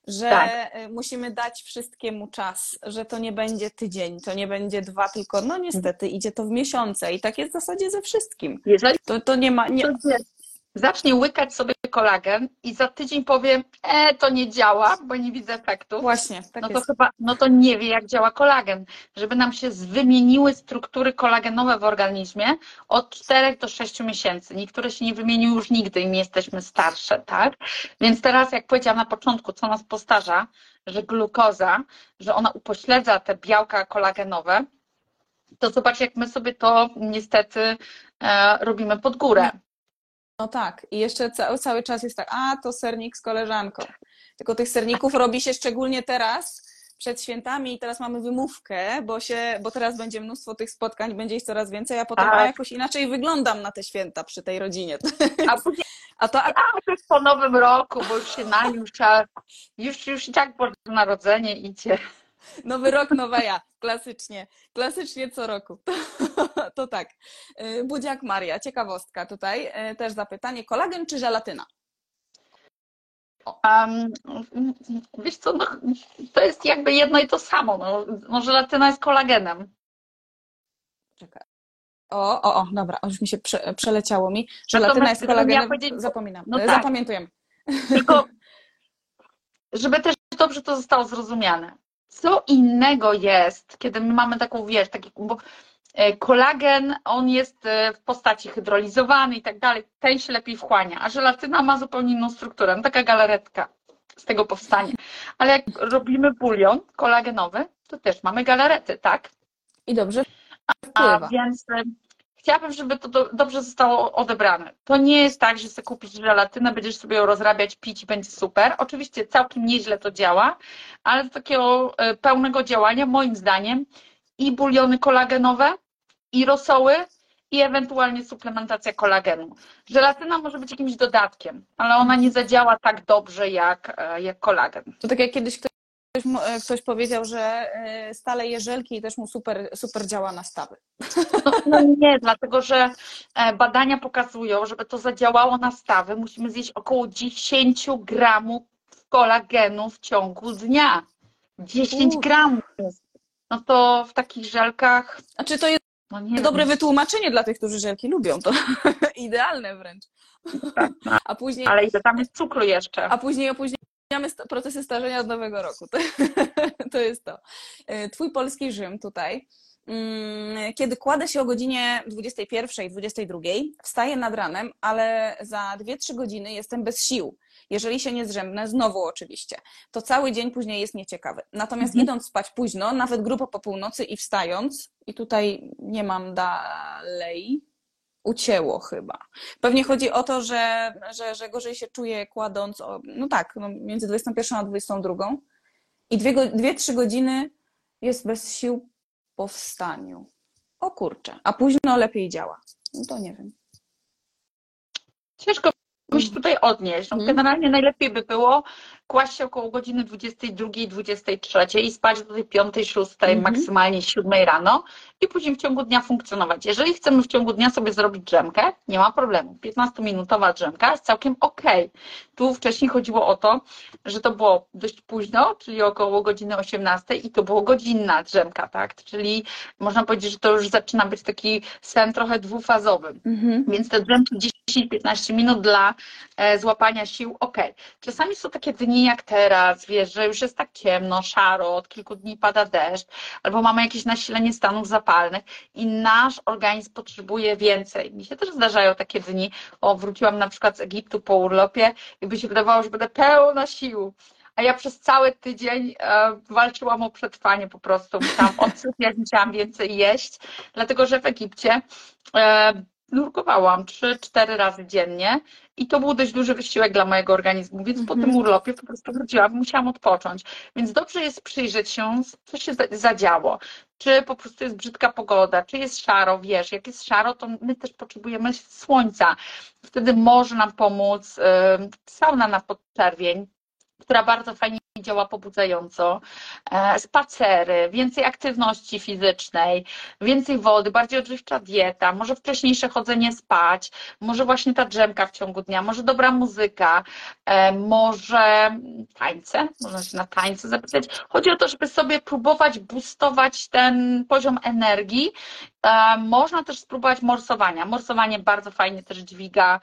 że tak. Y, musimy dać wszystkiemu czas, że to nie będzie tydzień, to nie będzie dwa, tylko no niestety idzie to w miesiące i tak jest w zasadzie ze wszystkim. Jeżeli to, to nie ma. Nie... Zacznie łykać sobie kolagen i za tydzień powiem, e, to nie działa, bo nie widzę efektu. Właśnie, tak no to jest. chyba, no to nie wie, jak działa kolagen. Żeby nam się wymieniły struktury kolagenowe w organizmie od 4 do 6 miesięcy. Niektóre się nie wymieniły już nigdy i my jesteśmy starsze, tak? Więc teraz, jak powiedziałam na początku, co nas postarza, że glukoza, że ona upośledza te białka kolagenowe, to zobacz, jak my sobie to niestety e, robimy pod górę. No tak, i jeszcze cały, cały czas jest tak, a to sernik z koleżanką. Tylko tych serników robi się szczególnie teraz, przed świętami i teraz mamy wymówkę, bo, się, bo teraz będzie mnóstwo tych spotkań, będzie ich coraz więcej, a potem a jakoś inaczej wyglądam na te święta przy tej rodzinie. A później, a to, a to jest po nowym roku, bo już się na już, już, już i tak Boże Narodzenie idzie. Nowy rok, nowa ja. Klasycznie. Klasycznie co roku. To, tak. Y, Budziak Maria, ciekawostka tutaj. Y, też zapytanie. Kolagen czy żelatyna? Um, wiesz co, no, to jest jakby jedno i to samo. No, no żelatyna jest kolagenem. Czekaj. O, o, o, dobra, już mi się prze, przeleciało mi. Żelatyna jest kolagenem. Zapominam. No tak. Zapamiętuję. Tylko, żeby też dobrze to zostało zrozumiane co innego jest, kiedy my mamy taką, wiesz, taki, bo kolagen, on jest e, w postaci hydrolizowany i tak dalej, ten się lepiej wchłania, a żelatyna ma zupełnie inną strukturę, no taka galaretka z tego powstanie. Ale jak robimy bulion kolagenowy, to też mamy galarety, tak? I dobrze wpływa. A więc e, chciałabym, żeby to do, dobrze zostało odebrane. To nie jest tak, że sobie kupisz żelatynę, będziesz sobie ją rozrabiać, pić i będzie super. Oczywiście całkiem nieźle to działa, ale do takiego e, pełnego działania, moim zdaniem, i buliony kolagenowe, i rosoły, i ewentualnie suplementacja kolagenu. Żelatyna może być jakimś dodatkiem, ale ona nie zadziała tak dobrze jak, e, jak kolagen. To tak jak kiedyś ktoś Ktoś, e, powiedział, że e, stale jeżelki i też mu super, super działa na stawy. No, no, nie, dlatego że badania pokazują, żeby to zadziałało na stawy, musimy zjeść około 10 gramów kolagenu w ciągu dnia. 10 Uf. gramów. No to w takich żelkach. A czy to jest no dobre wiem. wytłumaczenie dla tych, którzy żelki lubią? To idealne wręcz. Tak, tak. A później. Ale ile tam jest cukru jeszcze? A później opóźnienie Mamy procesy starzenia od nowego roku. To, to jest to. E, twój polski Rzym tutaj. Mm, kiedy kładę się o godzinie 21, 22, wstaję nad ranem, ale za 2-3 godziny jestem bez sił. Jeżeli się nie zrzemnę, znowu oczywiście, to cały dzień później jest nieciekawy. Natomiast mhm. idąc spać późno, nawet grubo po północy i wstając, i tutaj nie mam dalej, ucięło chyba. Pewnie chodzi o to, że, że, że gorzej się czuję kładąc, o, no tak, no między 21 a 22 i 2-3 godziny jest bez sił po wstaniu. O kurczę, a późno lepiej działa. No to nie wiem. Ciężko mi się tutaj odnieść. No, mhm. generalnie najlepiej by było kłaść się około godziny 22, 23 i spać do tej 5, 6, mhm. maksymalnie 7 rano i później w ciągu dnia funkcjonować. Jeżeli chcemy w ciągu dnia sobie zrobić drzemkę, nie ma problemu. 15-minutowa drzemka jest całkiem ok. Tu wcześniej chodziło o to, że to było dość późno, czyli około godziny 18 i to było godzinna drzemka, tak? Czyli można powiedzieć, że to już zaczyna być taki sen trochę dwufazowy. Mhm. Więc te drzemki 10-15 minut dla e, złapania sił, ok. Czasami są takie dni jak teraz, wiesz, że już jest tak ciemno, szaro, od kilku dni pada deszcz, albo mamy jakieś nasilenie stanów zapalnych i nasz organizm potrzebuje więcej. Mi się też zdarzają takie dni, o, wróciłam na przykład z Egiptu po urlopie i by się wydawało, że będę pełna sił, a ja przez cały tydzień e, walczyłam o przetrwanie po prostu. Musiałam odsypiać, musiałam więcej jeść, dlatego że w Egipcie e, nurkowałam 3-4 razy dziennie i to był dość duży wysiłek dla mojego organizmu, więc po tym mhm. urlopie po prostu wróciłam, musiałam odpocząć. Więc dobrze jest przyjrzeć się, co się zadziało. Czy po prostu jest brzydka pogoda, czy jest szaro, wiesz, jak jest szaro, to my też potrzebujemy słońca. Wtedy może nam pomóc sauna na podczerwień, która bardzo fajnie działa pobudzająco, e, spacery, więcej aktywności fizycznej, więcej wody, bardziej odżywcza dieta, może wcześniejsze chodzenie spać, może właśnie ta drzemka w ciągu dnia, może dobra muzyka, e, może tańce, można się na tańce zapytać. Chodzi o to, żeby sobie próbować boostować ten poziom energii. E, można też spróbować morsowania. Morsowanie bardzo fajnie też dźwiga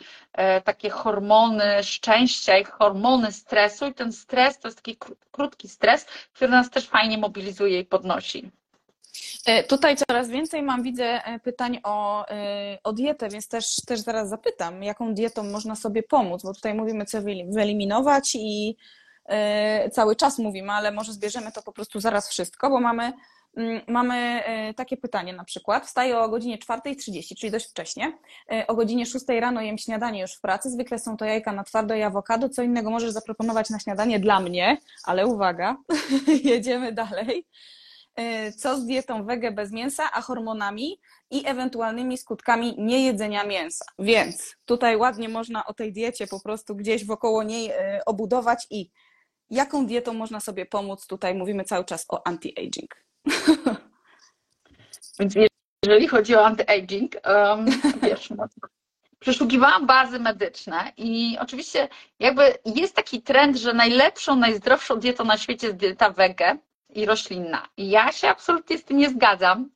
takie hormony szczęścia i hormony stresu i ten stres to jest taki krótki stres, który nas też fajnie mobilizuje i podnosi. E, tutaj coraz więcej mam, widzę, e, pytań o, e, o dietę, więc też, też zaraz zapytam, jaką dietą można sobie pomóc, bo tutaj mówimy, co wyeliminować i cały czas mówimy, ale może zbierzemy to po prostu zaraz wszystko, bo mamy mamy e, takie pytanie na przykład. Wstaję o godzinie 4.30, czyli dość wcześnie. E, o godzinie 6 rano jem śniadanie już w pracy. Zwykle są to jajka na twardo i awokado. Co innego możesz zaproponować na śniadanie dla mnie, ale uwaga, jedziemy dalej. E, co z dietą wege bez mięsa, a hormonami i ewentualnymi skutkami niejedzenia mięsa. Więc tutaj ładnie można o tej diecie po prostu gdzieś wokoło niej obudować i jaką dietą można sobie pomóc. Tutaj mówimy cały czas o anti-aging. Więc jeżeli chodzi o anti-aging, um, wiesz, no, przeszukiwałam bazy medyczne i oczywiście jakby jest taki trend, że najlepszą, najzdrowszą dietą na świecie jest dieta wege i roślinna. I ja się absolutnie z tym nie zgadzam.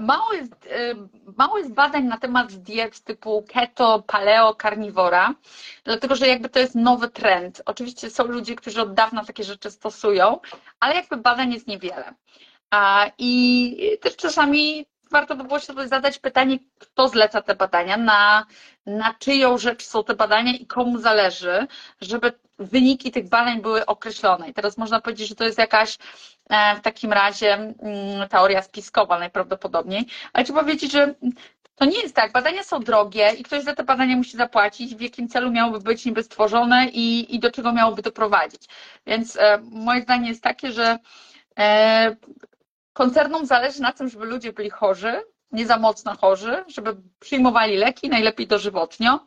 Mało jest, mało jest badań na temat diet typu keto, paleo, karniwora, dlatego że jakby to jest nowy trend. Oczywiście są ludzie, którzy od dawna takie rzeczy stosują, ale jakby badań jest niewiele. I też czasami warto by było się zadać pytanie, kto zleca te badania, na, na czyją rzecz są te badania i komu zależy, żeby wyniki tych badań były określone. I teraz można powiedzieć, że to jest jakaś e, w takim razie mm, teoria spiskowa najprawdopodobniej, ale trzeba powiedzieć, że to nie jest tak. Badania są drogie i ktoś za te badania musi zapłacić, w jakim celu miałoby być niby stworzone i, i do czego miałoby to prowadzić. Więc e, moje zdanie jest takie, że e, koncernom zależy na tym, żeby ludzie byli chorzy, nie za mocno chorzy, żeby przyjmowali leki, najlepiej dożywotnio.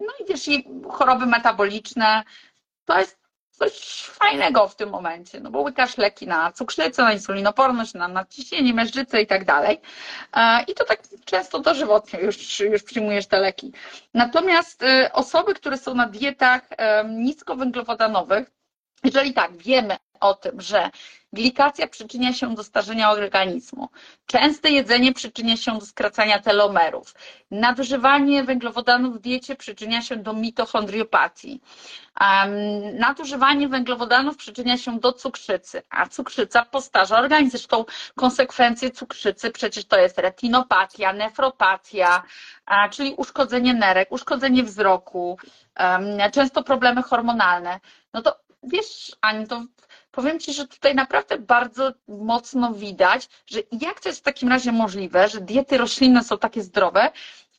No i wiesz, i choroby metaboliczne, to jest coś fajnego w tym momencie, no bo łykasz leki na cukrzycę, na insulinoporność, na nadciśnienie, mężczyzny i tak dalej. E, I to tak często dożywotnie już, już przyjmujesz te leki. Natomiast y, osoby, które są na dietach niskowęglowodanowych, jeżeli tak, wiemy o tym, że glikacja przyczynia się do starzenia organizmu, częste jedzenie przyczynia się do skracania telomerów, nadużywanie węglowodanów w diecie przyczynia się do mitochondriopatii, nadużywanie węglowodanów przyczynia się do cukrzycy, a cukrzyca postarza organizm. Zresztą konsekwencje cukrzycy przecież to jest retinopatia, nefropatia, czyli uszkodzenie nerek, uszkodzenie wzroku, często problemy hormonalne. No to wiesz, Ani, to powiem Ci, że tutaj naprawdę bardzo mocno widać, że jak to jest w takim razie możliwe, że diety roślinne są takie zdrowe,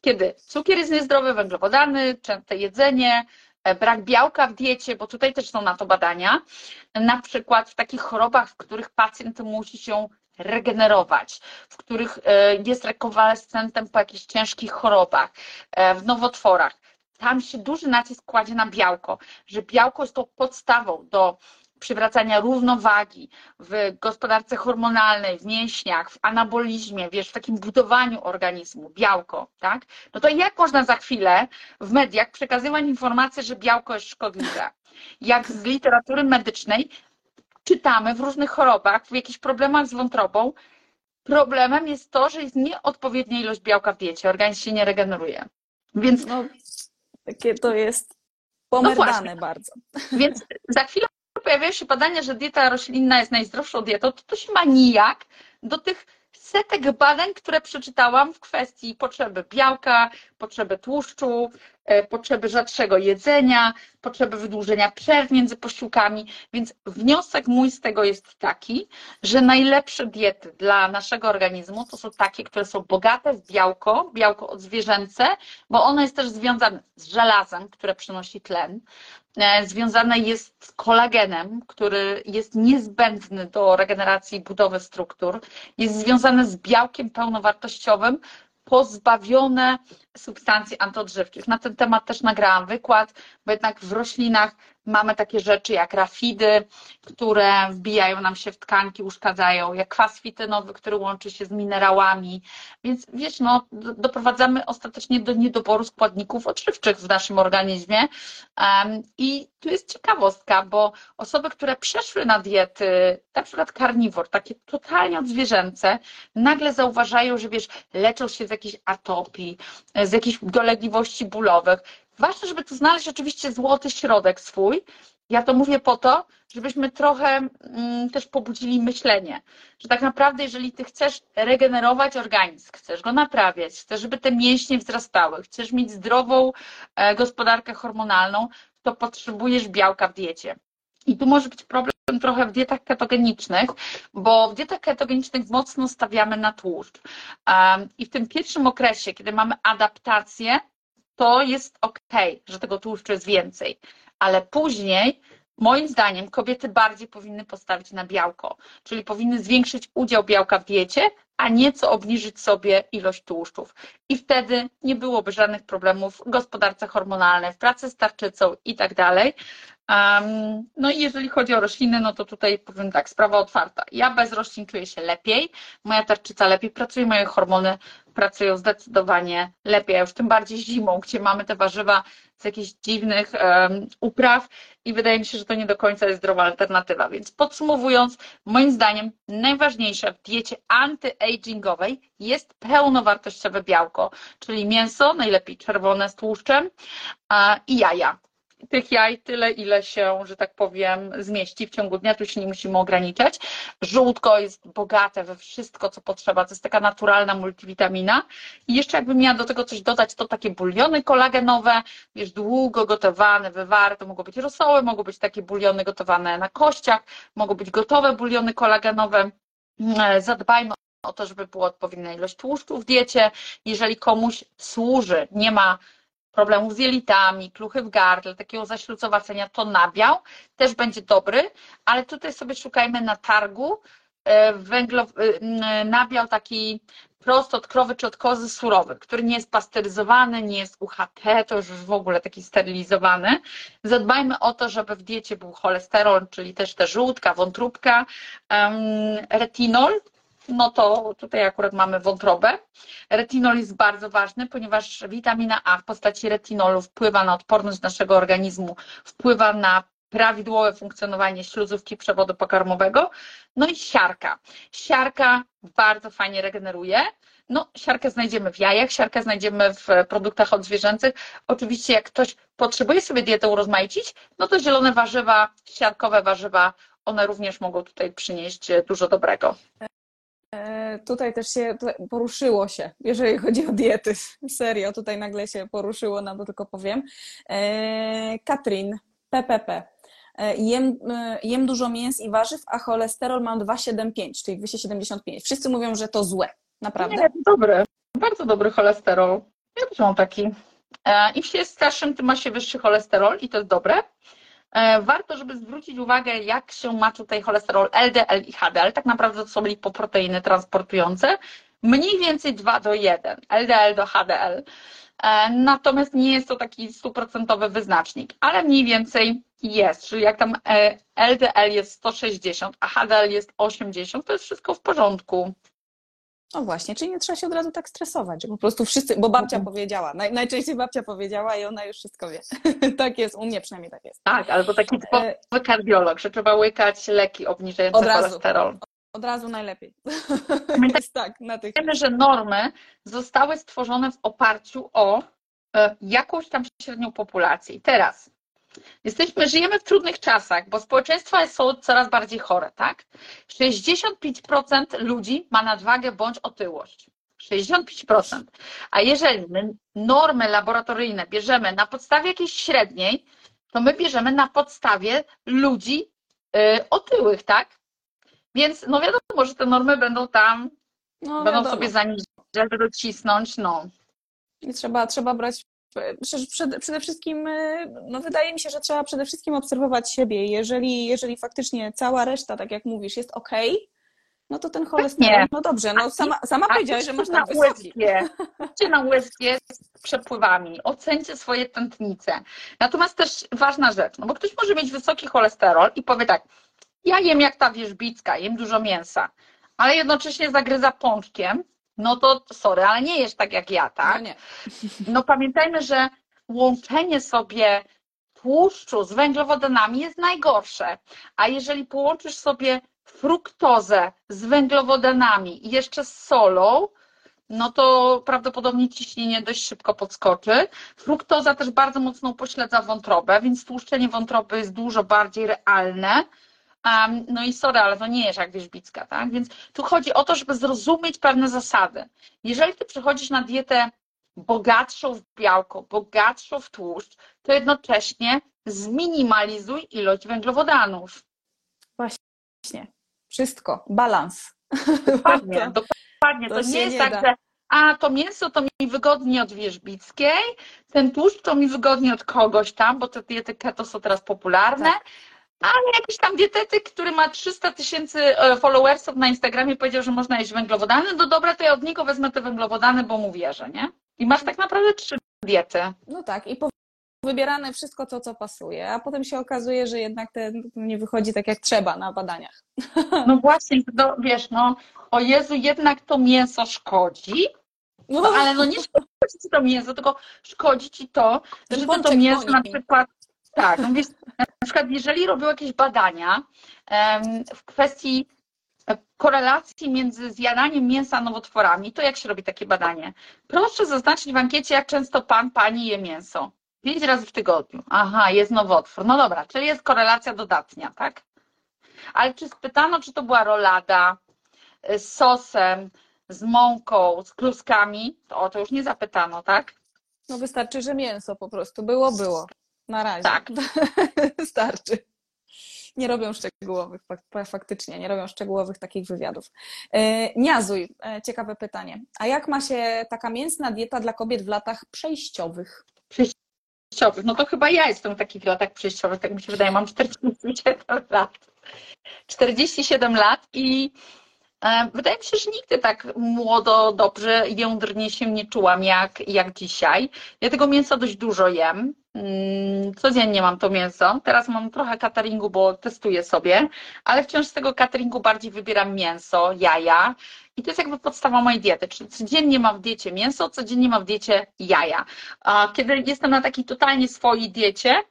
kiedy cukier jest niezdrowy, węglowodany, częste jedzenie, e, brak białka w diecie, bo tutaj też są na to badania, na przykład w takich chorobach, w których pacjent musi się regenerować, w których e, jest rekonwalescentem po jakichś ciężkich chorobach, e, w nowotworach. Tam się duży nacisk kładzie na białko, że białko jest tą podstawą do przywracania równowagi w gospodarce hormonalnej, w mięśniach, w anabolizmie, wiesz, w takim budowaniu organizmu, białko, tak? No to jak można za chwilę w mediach przekazywać informację, że białko jest szkodliwe? Jak z literatury medycznej czytamy w różnych chorobach, w jakichś problemach z wątrobą, problemem jest to, że jest nieodpowiednia ilość białka w diecie, organizm się nie regeneruje. Więc no, takie to jest pomerdane no bardzo. Więc za chwilę pojawiają się badania, że dieta roślinna jest najzdrowszą dietą, to to się ma nijak do tych setek badań, które przeczytałam w kwestii potrzeby białka, potrzeby tłuszczu, e, potrzeby rzadszego jedzenia, potrzeby wydłużenia przerw między posiłkami. Więc wniosek mój z tego jest taki, że najlepsze diety dla naszego organizmu to są takie, które są bogate w białko, białko odzwierzęce, bo ono jest też związane z żelazem, które przynosi tlen, e, związane jest z kolagenem, który jest niezbędny do regeneracji i budowy struktur, jest związane z białkiem pełnowartościowym, pozbawione substancji antyodżywczych. Na ten temat też nagrałam wykład, bo jednak w roślinach Mamy takie rzeczy jak rafidy, które wbijają nam się w tkanki, uszkadzają, jak kwas fitynowy, który łączy się z minerałami. Więc wiesz, no, doprowadzamy ostatecznie do niedoboru składników odżywczych w naszym organizmie. I tu jest ciekawostka, bo osoby, które przeszły na diety, na przykład karniwor, takie totalnie odzwierzęce, nagle zauważają, że wiesz, leczą się z jakiejś atopii, z jakichś dolegliwości bólowych. Ważne, żeby tu znaleźć oczywiście złoty środek swój. Ja to mówię po to, żebyśmy trochę mm, też pobudzili myślenie, że tak naprawdę, jeżeli ty chcesz regenerować organizm, chcesz go naprawiać, chcesz, żeby te mięśnie wzrastały, chcesz mieć zdrową e, gospodarkę hormonalną, to potrzebujesz białka w diecie. I tu może być problem trochę w dietach ketogenicznych, bo w dietach ketogenicznych mocno stawiamy na tłuszcz. I w tym pierwszym okresie, kiedy mamy adaptację, to jest ok, że tego tłuszczu jest więcej, ale później Moim zdaniem kobiety bardziej powinny postawić na białko, czyli powinny zwiększyć udział białka w diecie, a nieco obniżyć sobie ilość tłuszczów. I wtedy nie byłoby żadnych problemów w gospodarce hormonalnej, w pracy z tarczycą i tak dalej. No i jeżeli chodzi o rośliny, no to tutaj powiem tak, sprawa otwarta. Ja bez roślin czuję się lepiej, moja tarczyca lepiej pracuje, moje hormony pracują zdecydowanie lepiej, już tym bardziej zimą, gdzie mamy te warzywa z jakichś dziwnych um, upraw i wydaje mi się, że to nie do końca jest zdrowa alternatywa. Więc podsumowując, moim zdaniem najważniejsze w diecie anty-agingowej jest pełnowartościowe białko, czyli mięso, najlepiej czerwone z tłuszczem a, i jaja tych jaj tyle, ile się, że tak powiem, zmieści w ciągu dnia, tu się nie musimy ograniczać. Żółtko jest bogate we wszystko, co potrzeba, to jest taka naturalna multivitamina. I jeszcze jakbym miała do tego coś dodać, to takie buliony kolagenowe, wiesz, długo gotowane, wywarte, mogą być rosoły, mogą być takie buliony gotowane na kościach, mogą być gotowe buliony kolagenowe. Mm, zadbajmy o to, żeby była odpowiednia ilość tłuszczu w diecie. Jeżeli komuś służy, nie ma problemów z jelitami, kluchy w gardle, takiego zaślucowacenia, to nabiał też będzie dobry, ale tutaj sobie szukajmy na targu e, węglo, e, nabiał taki prosto od krowy czy od kozy surowy, który nie jest pasteryzowany, nie jest UHT, to już w ogóle taki sterylizowany. Zadbajmy o to, żeby w diecie był cholesterol, czyli też te żółtka, wątróbka, retinol, no to tutaj akurat mamy wątrobę. Retinol jest bardzo ważny, ponieważ witamina A w postaci retinolu wpływa na odporność naszego organizmu, wpływa na prawidłowe funkcjonowanie śluzówki przewodu pokarmowego. No i siarka. Siarka bardzo fajnie regeneruje. No, siarkę znajdziemy w jajach, siarkę znajdziemy w produktach odzwierzęcych. Oczywiście, jak ktoś potrzebuje sobie dietę urozmaicić, no to zielone warzywa, siarkowe warzywa, one również mogą tutaj przynieść dużo dobrego. E, tutaj też się poruszyło się, jeżeli chodzi o diety. Serio, tutaj nagle się poruszyło, no to tylko powiem. E, Katrin, PPP. E, jem, jem dużo mięs i warzyw, a cholesterol mam 2,75, czyli 275. Wszyscy mówią, że to złe. Naprawdę? Nie, dobre. Bardzo dobry cholesterol. Ja też mam taki. Im się jest starszym, tym ma się wyższy cholesterol i to jest dobre. E, warto, żeby zwrócić uwagę, jak się ma tutaj cholesterol LDL i HDL. Tak naprawdę to są lipoproteiny transportujące. Mniej więcej 2 do 1, LDL do HDL. E, natomiast nie jest to taki stuprocentowy wyznacznik, ale mniej więcej jest. Czyli jak tam LDL e, jest 160, a HDL jest 80, to jest wszystko w porządku. No właśnie, czyli nie trzeba się od razu tak stresować, że po prostu wszyscy, bo babcia mhm. powiedziała, naj, najczęściej babcia powiedziała i ona już wszystko wie. tak jest, u mnie przynajmniej tak jest. Tak, albo taki typowy e, kardiolog, że trzeba łykać leki obniżające od razu, cholesterol. Od razu najlepiej. jest tak, na tych... Wiemy, że normy zostały stworzone w oparciu o e, jakąś tam średnią populację. I teraz Jesteśmy, żyjemy w trudnych czasach, bo społeczeństwa są coraz bardziej chore, tak? 65% ludzi ma nadwagę bądź otyłość. 65%. A jeżeli my normy laboratoryjne bierzemy na podstawie jakiejś średniej, to my bierzemy na podstawie ludzi yy, otyłych, tak? Więc no wiadomo, że te normy będą tam, no, będą wiadomo. sobie zaniżać, żeby docisnąć, no. I trzeba, trzeba brać przede, przede wszystkim, e, no wydaje mi się, że trzeba przede wszystkim obserwować siebie. Jeżeli, jeżeli faktycznie cała reszta, tak jak mówisz, jest ok, no to ten cholesterol, no dobrze, no sama, sama powiedziałaś, że masz na tak wysoki. USG, na USG przepływami, ocencie swoje tętnice. Natomiast też ważna rzecz, no bo ktoś może mieć wysoki cholesterol i powie tak, ja jem jak ta wierzbicka, jem dużo mięsa, ale jednocześnie zagryza pączkiem, no to sorry, ale nie jesz tak jak ja, tak? No nie. No pamiętajmy, że łączenie sobie tłuszczu z węglowodanami jest najgorsze. A jeżeli połączysz sobie fruktozę z węglowodanami i jeszcze z solą, no to prawdopodobnie ciśnienie dość szybko podskoczy. Fruktoza też bardzo mocno upośledza wątrobę, więc tłuszczenie wątroby jest dużo bardziej realne. Um, no i sorry, ale to nie jest jak wierzbicka, tak? Więc tu chodzi o to, żeby zrozumieć pewne zasady. Jeżeli ty przechodzisz na dietę bogatszą w białko, bogatszą w tłuszcz, to jednocześnie zminimalizuj ilość węglowodanów. Właśnie. Wszystko. Balans. Dokładnie, To- dokładnie. To, to nie jest nie tak, da. że a to mięso to mi wygodnie od wierzbickiej, ten tłuszcz to mi wygodnie od kogoś tam, bo te diety keto są teraz popularne, Tak. Ale jakiś tam dietetyk, który ma 300 tysięcy e, followersów na Instagramie powiedział, że można jeść węglowodany, no dobra, to ja od niego wezmę te węglowodany, bo mu wierzę, nie? I masz tak naprawdę trzy diety. No tak, i po- wybierane wszystko to, co pasuje, a potem się okazuje, że jednak ten nie wychodzi tak jak trzeba na badaniach. No właśnie, to, wiesz, no, o Jezu, jednak to mięso szkodzi, No, ale no nie szkodzi ci to mięso, tylko szkodzi ci to, że ty to mięso na przykład, tak, no wiesz, na przykład jeżeli robią jakieś badania w kwestii korelacji między zjadaniem mięsa a nowotworami, to jak się robi takie badanie? Proszę zaznaczyć w ankiecie, jak często pan, pani je mięso. Pięć razy w tygodniu. Aha, jest nowotwór. No dobra, czyli jest korelacja dodatnia, tak? Ale czy spytano, czy to była rolada y, z sosem, z mąką, z kluskami? To o to już nie zapytano, tak? no wystarczy, że mięso po prostu było, było. Na razie. Tak. Starczy. Nie robią szczegółowych, fak- faktycznie, nie robią szczegółowych takich wywiadów. E, Niazuj, e, ciekawe pytanie. A jak ma się taka mięsna dieta dla kobiet w latach przejściowych? Przejściowych. No to chyba ja jestem w takich latach przejściowych, tak mi się wydaje. Mam 47 lat. 47 lat i wydaje mi się, że nigdy tak młodo, dobrze, jądrnie się nie czułam jak, jak dzisiaj. Ja tego mięsa dość dużo jem. Mm, Codziennie mam to mięso. Teraz mam trochę cateringu, bo testuję sobie, ale wciąż z tego cateringu bardziej wybieram mięso, jaja. I to jest jakby podstawa mojej diety. Czyli codziennie mam w diecie mięso, codziennie mam w diecie jaja. Kiedy jestem na takiej totalnie swojej diecie,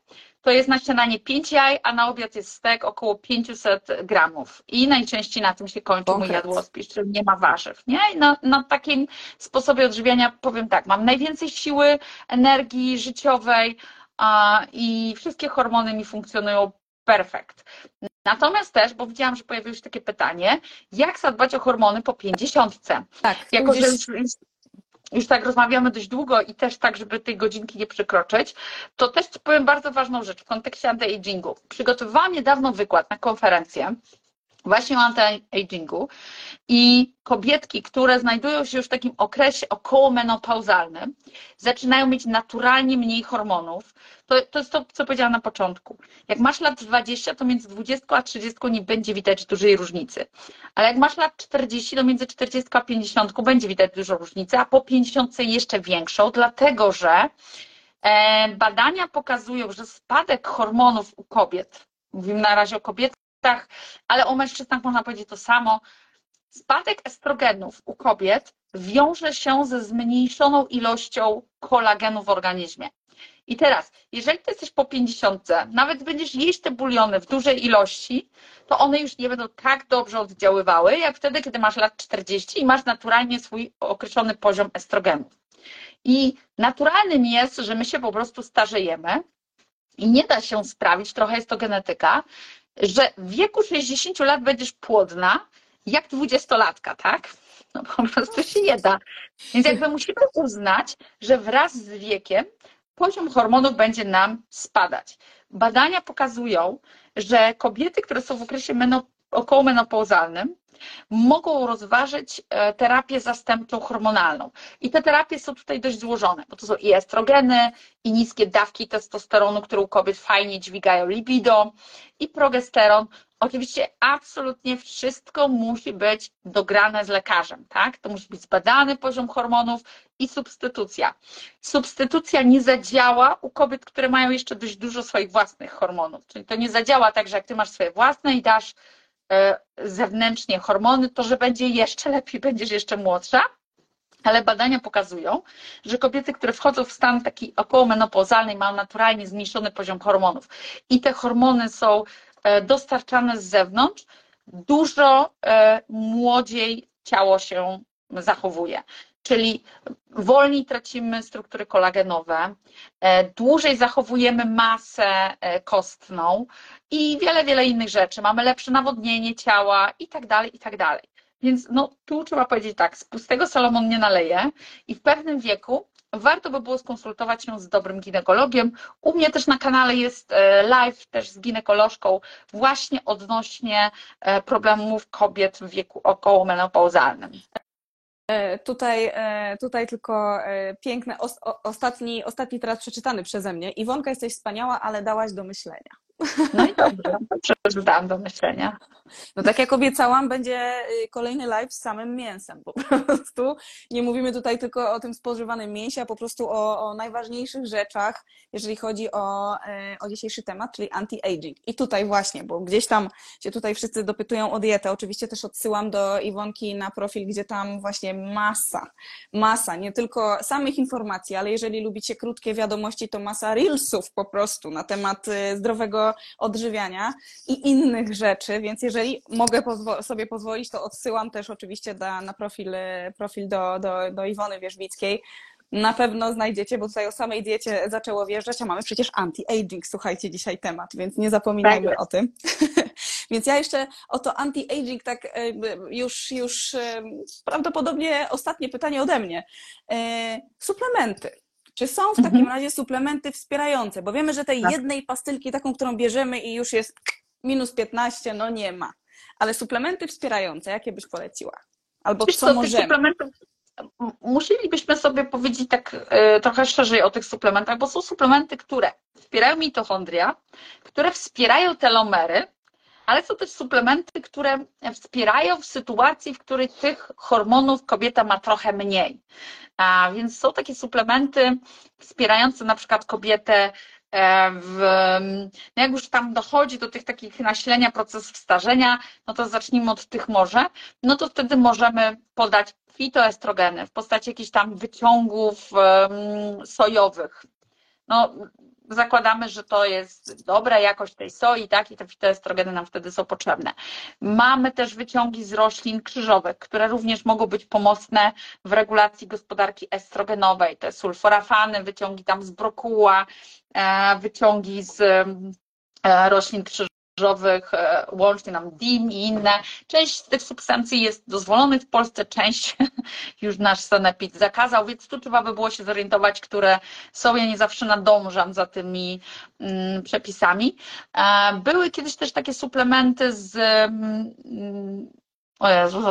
to jest na śniadanie 5 jaj, a na obiad jest stek około 500 gramów. I najczęściej na tym się kończy mój Konkret. jadłospis, czyli nie ma warzyw. Nie? I na, na takim sposobie odżywiania powiem tak, mam najwięcej siły, energii życiowej a, i wszystkie hormony mi funkcjonują perfekt. Natomiast też, bo widziałam, że pojawiło się takie pytanie, jak zadbać o hormony po 50? Tak, Jako, że gdzieś- już, już, już tak rozmawiamy dość długo i też tak, żeby tej godzinki nie przekroczyć, to też powiem bardzo ważną rzecz w kontekście anti-agingu. Przygotowywałam niedawno wykład na konferencję właśnie o anti-agingu i kobietki, które znajdują się już w takim okresie okołomenopauzalnym, zaczynają mieć naturalnie mniej hormonów. To, to jest to, co powiedziałam na początku. Jak masz lat 20, to między 20 a 30 nie będzie widać dużej różnicy. Ale jak masz lat 40, to między 40 a 50 będzie widać dużą różnicę, a po 50 jeszcze większą, dlatego że e, badania pokazują, że spadek hormonów u kobiet, mówimy na razie o kobietach, ale o mężczyznach można powiedzieć to samo, spadek estrogenów u kobiet wiąże się ze zmniejszoną ilością kolagenu w organizmie. I teraz, jeżeli ty jesteś po 50, nawet będziesz jeść te buliony w dużej ilości, to one już nie będą tak dobrze oddziaływały, jak wtedy, kiedy masz lat 40 i masz naturalnie swój określony poziom estrogenów. I naturalnym jest, że my się po prostu starzejemy i nie da się sprawić, trochę jest to genetyka, że w wieku 60 lat będziesz płodna, jak dwudziestolatka, tak? No po prostu się nie da. Więc jakby musimy uznać, że wraz z wiekiem poziom hormonów będzie nam spadać. Badania pokazują, że kobiety, które są w okresie okołomenopauzalnym, mogą rozważyć e, terapię zastępczą hormonalną. I te terapie są tutaj dość złożone, bo to są i estrogeny, i niskie dawki testosteronu, które u kobiet fajnie dźwigają libido, i progesteron. Oczywiście absolutnie wszystko musi być dograne z lekarzem, tak? To musi być zbadany poziom hormonów i substytucja. Substytucja nie zadziała u kobiet, które mają jeszcze dość dużo swoich własnych hormonów. Czyli to nie zadziała tak, że jak ty masz swoje własne i dasz zewnętrznie hormony, to że będzie jeszcze lepiej, będziesz jeszcze młodsza. Ale badania pokazują, że kobiety, które wchodzą w stan taki okołomenopauzalny, mają naturalnie zmniejszony poziom hormonów i te hormony są e, dostarczane z zewnątrz, dużo e, młodziej ciało się zachowuje. Czyli wolniej tracimy struktury kolagenowe, dłużej zachowujemy masę kostną, i wiele, wiele innych rzeczy. Mamy lepsze nawodnienie ciała i tak dalej, i tak dalej. Więc no, tu trzeba powiedzieć tak, z pustego Salomon nie naleje i w pewnym wieku warto by było skonsultować się z dobrym ginekologiem. U mnie też na kanale jest e, live też z ginekolożką właśnie odnośnie e, problemów kobiet w wieku około menopauzalnym. E, tutaj, tutaj tylko piękne, ostatni, ostatni teraz przeczytany przeze mnie. Iwonka, jesteś wspaniała, ale dałaś do myślenia. No i dobrze, przeczytałam do myślenia. No tak jak obiecałam, będzie y, kolejny live z samym mięsem po prostu. Nie mówimy tutaj tylko o tym spożywanym mięsie, a po prostu o, o najważniejszych rzeczach, jeżeli chodzi o, y, o dzisiejszy temat, czyli anti-aging. I tutaj właśnie, bo gdzieś tam się tutaj wszyscy dopytują o dietę. Oczywiście też odsyłam do Iwonki na profil, gdzie tam właśnie masa, masa, nie tylko samych informacji, ale jeżeli lubicie krótkie wiadomości, to masa reelsów po prostu na temat y, zdrowego odżywiania i innych rzeczy, więc jeżeli mogę pozwo sobie pozwolić, to odsyłam też oczywiście da, na profil, profil do, do, do Iwony Wierzbickiej. Na pewno znajdziecie, bo tutaj o samej diecie zaczęło wjeżdżać, a mamy przecież anti-aging, słuchajcie, dzisiaj temat, więc nie zapominajmy tak o tym. więc ja jeszcze o to anti-aging tak e, już, już e, prawdopodobnie ostatnie pytanie ode mnie. E, suplementy. Czy są w takim mhm. razie suplementy wspierające? Bo wiemy, że tej tak. jednej pastylki, taką, którą bierzemy i już jest minus 15, no nie ma. Ale suplementy wspierające, jakie byś poleciła? Albo Wiesz co, co możemy? Suplementów musielibyśmy sobie powiedzieć tak y, trochę szerzej o tych suplementach, bo są suplementy, które wspierają mitochondria, które wspierają telomery, ale są też suplementy, które wspierają w sytuacji, w której tych hormonów kobieta ma trochę mniej. A więc są takie suplementy wspierające na przykład kobietę e, w, no jak już tam dochodzi do tych takich nasilenia procesów starzenia, no to zacznijmy od tych może, no to wtedy możemy podać fitoestrogeny w postaci jakichś tam wyciągów sojowych. No, zakładamy, że to jest dobra jakość tej soi, tak, i te fitoestrogeny nam wtedy są potrzebne. Mamy też wyciągi z roślin krzyżowych, które również mogą być pomocne w regulacji gospodarki estrogenowej. Te sulforafany, wyciągi tam z brokuła, e, wyciągi z e, roślin krzyżowych drożdżowych, e, łącznie nam DIM i inne. Część z tych substancji jest dozwolonych w Polsce, część już nasz sanepid zakazał, więc tu trzeba by było się zorientować, które są. Ja nie zawsze nadążam za tymi mm, przepisami. E, były kiedyś też takie suplementy z mm, o Jezu,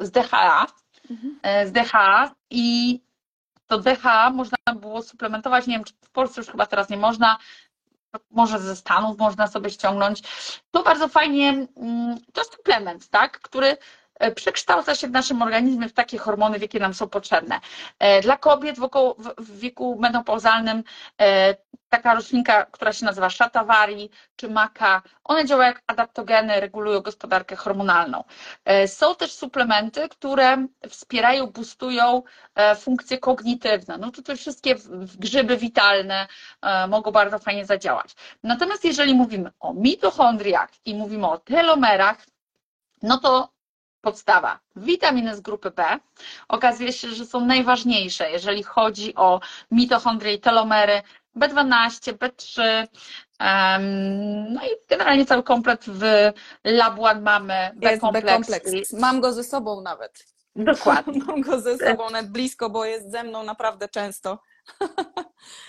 z DHA, mhm. E, z DHA i to DHA można było suplementować, nie wiem, czy w Polsce już chyba teraz nie można, może ze Stanów można sobie ściągnąć. To bardzo fajnie, mm, to jest suplement, tak, który przekształca się w naszym organizmie w takie hormony, w jakie nam są potrzebne. E, dla kobiet w, wieku menopauzalnym e, taka roślinka, która się nazywa szatawari czy maka, one działają jak adaptogeny, regulują gospodarkę hormonalną. E, są też suplementy, które wspierają, boostują e, funkcje kognitywne. No tutaj wszystkie grzyby witalne e, mogą bardzo fajnie zadziałać. Natomiast jeżeli mówimy o mitochondriach i mówimy o telomerach, no to podstawa. Witaminy z grupy B okazuje się, że są najważniejsze, jeżeli chodzi o mitochondrie i telomery. B12, B3, no i generalnie cały komplet w Labuan mamy B-kompleks. Mam go ze sobą nawet. Dokładnie. Mam go ze sobą nawet blisko, bo jest ze mną naprawdę często.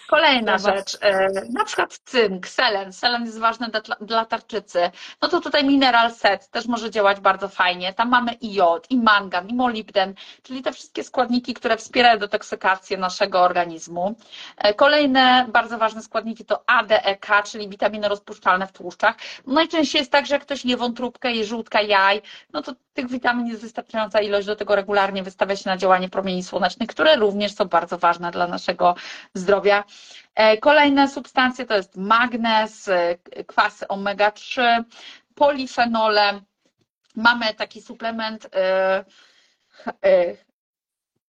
Kolejna rzecz, e, na przykład cynk, selen. Selen jest ważny dla, dla tarczycy. No to tutaj mineral set też może działać bardzo fajnie. Tam mamy i jod, i mangan, i molibden, czyli te wszystkie składniki, które wspierają detoksykację naszego organizmu. E, Kolejne bardzo ważne składniki to A, D, E, K, czyli witaminy rozpuszczalne w tłuszczach. Najczęściej jest tak, że jak ktoś je wątróbkę, je żółtka jaj, no to tych witamin jest wystarczająca ilość, do tego regularnie wystawia się na działanie promieni słonecznych, które również są bardzo ważne dla naszego zdrowia. E, Kolejne substancje to jest magnez, e, kwasy omega-3, polifenole. Mamy taki suplement, e,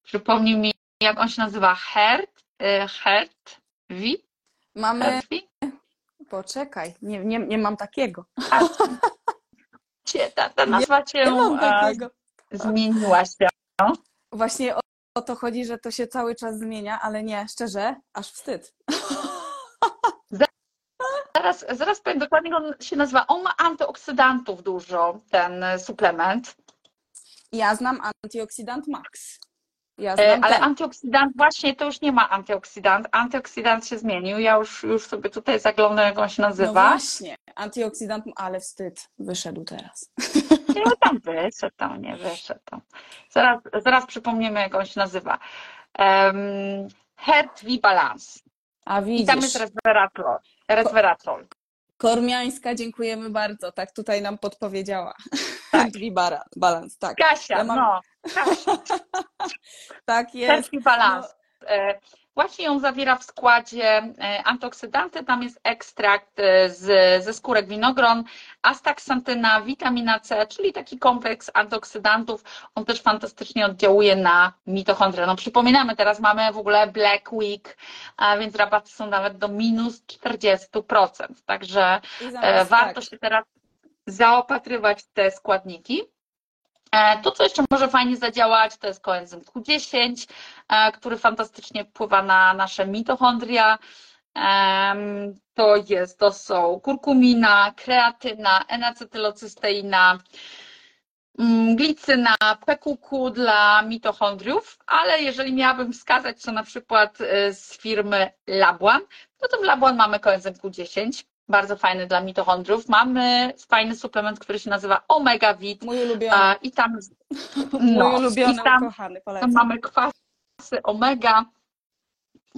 przypomnij mi, jak on się nazywa, HERT, HERT, V, Mamy, HERT-V? poczekaj, nie, nie, nie mam takiego. Cię- Ta, ta nazwa się Nie mam takiego. zmieniła się. Właśnie o, to chodzi, że to się cały czas zmienia, ale nie, szczerze, aż wstyd. Zaraz, zaraz powiem dokładnie, jak on się nazywa. On ma antyoksydantów dużo, ten suplement, Ja znam antyoksydant Max. Ja E, znam ale ten. antyoksydant właśnie to już nie ma antyoksydant. Antyoksydant się zmienił. Ja już, już sobie tutaj zaglądam, jak on się No nazywa. właśnie, antyoksydant, ale wstyd, wyszedł teraz. Nie, no tam wyszedł, tam nie wyszedł. Tam. Zaraz, zaraz przypomniemy, jak on się nazywa. Um, Heart V Balance. A I tam jest widzisz, resveratrol. resveratrol. Kormiańska, dziękujemy bardzo, tak tutaj nam podpowiedziała. Tak. Drzwi balans, tak. Kasia, Ja mam- no. Kasia. Tak jest. Healthy Balance. E, Właśnie ją zawiera w składzie e, antyoksydanty. Tam jest ekstrakt e, z, ze skórek winogron, astaksantyna, witamina C, czyli taki kompleks antyoksydantów. On też fantastycznie oddziałuje na mitochondrię. No przypominamy, teraz mamy w ogóle Black Week, a więc rabaty są nawet do minus 40%. Także E, Warto tak, się teraz zaopatrywać w te składniki. E, To, co jeszcze może fajnie zadziałać, to jest koenzym Q10, e, który fantastycznie wpływa na nasze mitochondria. To jest, to są kurkumina, kreatyna, N-acetylocysteina, mm, glicyna, PQQ dla mitochondriów, ale jeżeli miałabym wskazać, co na przykład e, z firmy Labuan, no to w Labuan mamy koenzym Q10, bardzo fajny dla mitochondriów. Mamy fajny suplement, który się nazywa Omega Vit mój ulubiony, a, i tam, mój no, ulubiony, i tam ukochany, tam polecam. mamy kwasy omega,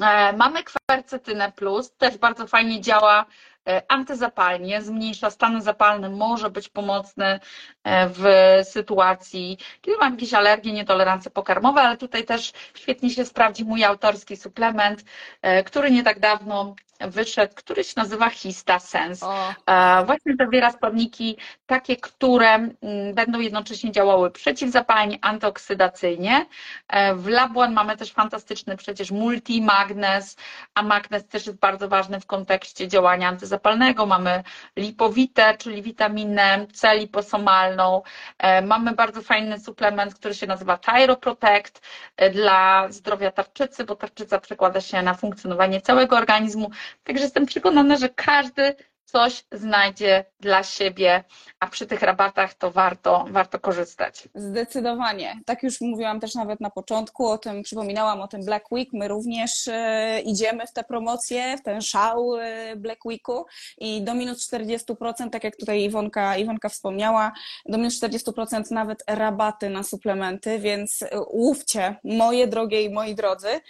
e, mamy kwercetynę plus, też bardzo fajnie działa e, antyzapalnie, zmniejsza stany zapalne, może być pomocny e, w sytuacji, kiedy mam jakieś alergie, nietolerancje pokarmowe, ale tutaj też świetnie się sprawdzi mój autorski suplement, e, który nie tak dawno wyszedł, który się nazywa Hista Sense. O, E, Właśnie zawiera składniki takie, które mm, będą jednocześnie działały przeciwzapalnie, antyoksydacyjnie. E, W Labuan mamy też fantastyczny przecież multimagnez, a magnez też jest bardzo ważny w kontekście działania antyzapalnego. Mamy lipowitę, czyli witaminę C liposomalną. E, Mamy bardzo fajny suplement, który się nazywa Thyroprotect e, dla zdrowia tarczycy, bo tarczyca przekłada się na funkcjonowanie całego organizmu. Także jestem przekonana, że każdy coś znajdzie dla siebie, a przy tych rabatach to warto, warto korzystać. Zdecydowanie. Tak już mówiłam też nawet na początku o tym, przypominałam o tym Black Week. My również e, idziemy w te promocje, w ten szał e, Black Weeku i do minus 40%, tak jak tutaj Iwonka, Iwonka wspomniała, do minus 40% nawet rabaty na suplementy, więc e, łówcie, moje drogie i moi drodzy.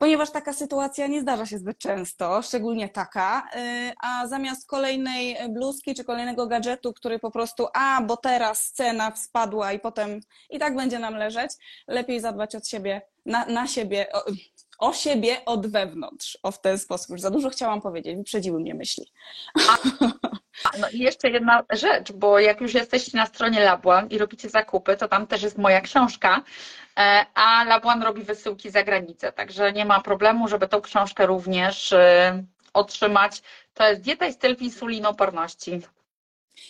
Ponieważ taka sytuacja nie zdarza się zbyt często, szczególnie taka, y, a zamiast kolejnej bluzki czy kolejnego gadżetu, który po prostu, a bo teraz cena spadła i potem i tak będzie nam leżeć, lepiej zadbać od siebie, na, na siebie, o, o siebie od wewnątrz. O w ten sposób. Już za dużo chciałam powiedzieć, wyprzedziły mnie myśli. No i jeszcze jedna rzecz, bo jak już jesteście na stronie Labuan i robicie zakupy, to tam też jest moja książka, a Labuan robi wysyłki za granicę, także nie ma problemu, żeby tą książkę również e, otrzymać. To jest dieta i styl insulinoporności.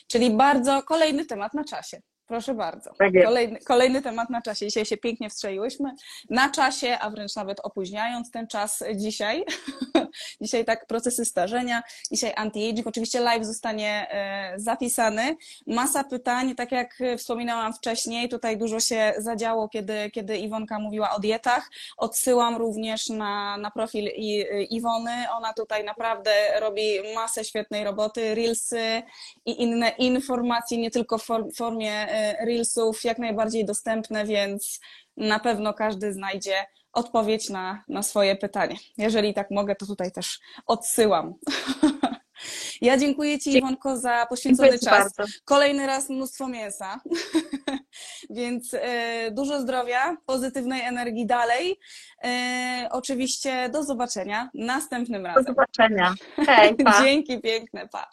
Czyli bardzo kolejny temat na czasie. Proszę bardzo. Tak. Kolejny, kolejny temat na czasie. Dzisiaj się pięknie wstrzeliłyśmy. Na czasie, a wręcz nawet opóźniając ten czas dzisiaj. dzisiaj tak procesy starzenia, dzisiaj anti-aging. Oczywiście live zostanie e, zapisany. Masa pytań, tak jak wspominałam wcześniej, tutaj dużo się zadziało, kiedy, kiedy Iwonka mówiła o dietach. Odsyłam również na, na profil I, Iwony. Ona tutaj naprawdę robi masę świetnej roboty, reelsy i inne informacje, nie tylko w form- formie e, reelsów, jak najbardziej dostępne, więc na pewno każdy znajdzie odpowiedź na, na swoje pytanie. Jeżeli tak mogę, to tutaj też odsyłam. Ja dziękuję Ci, Iwonko, za poświęcony Dziękuję czas. bardzo. Kolejny raz mnóstwo mięsa. Więc e, dużo zdrowia, pozytywnej energii dalej. E, oczywiście do zobaczenia następnym Do razem. zobaczenia. Hej. Dzięki piękne, pa.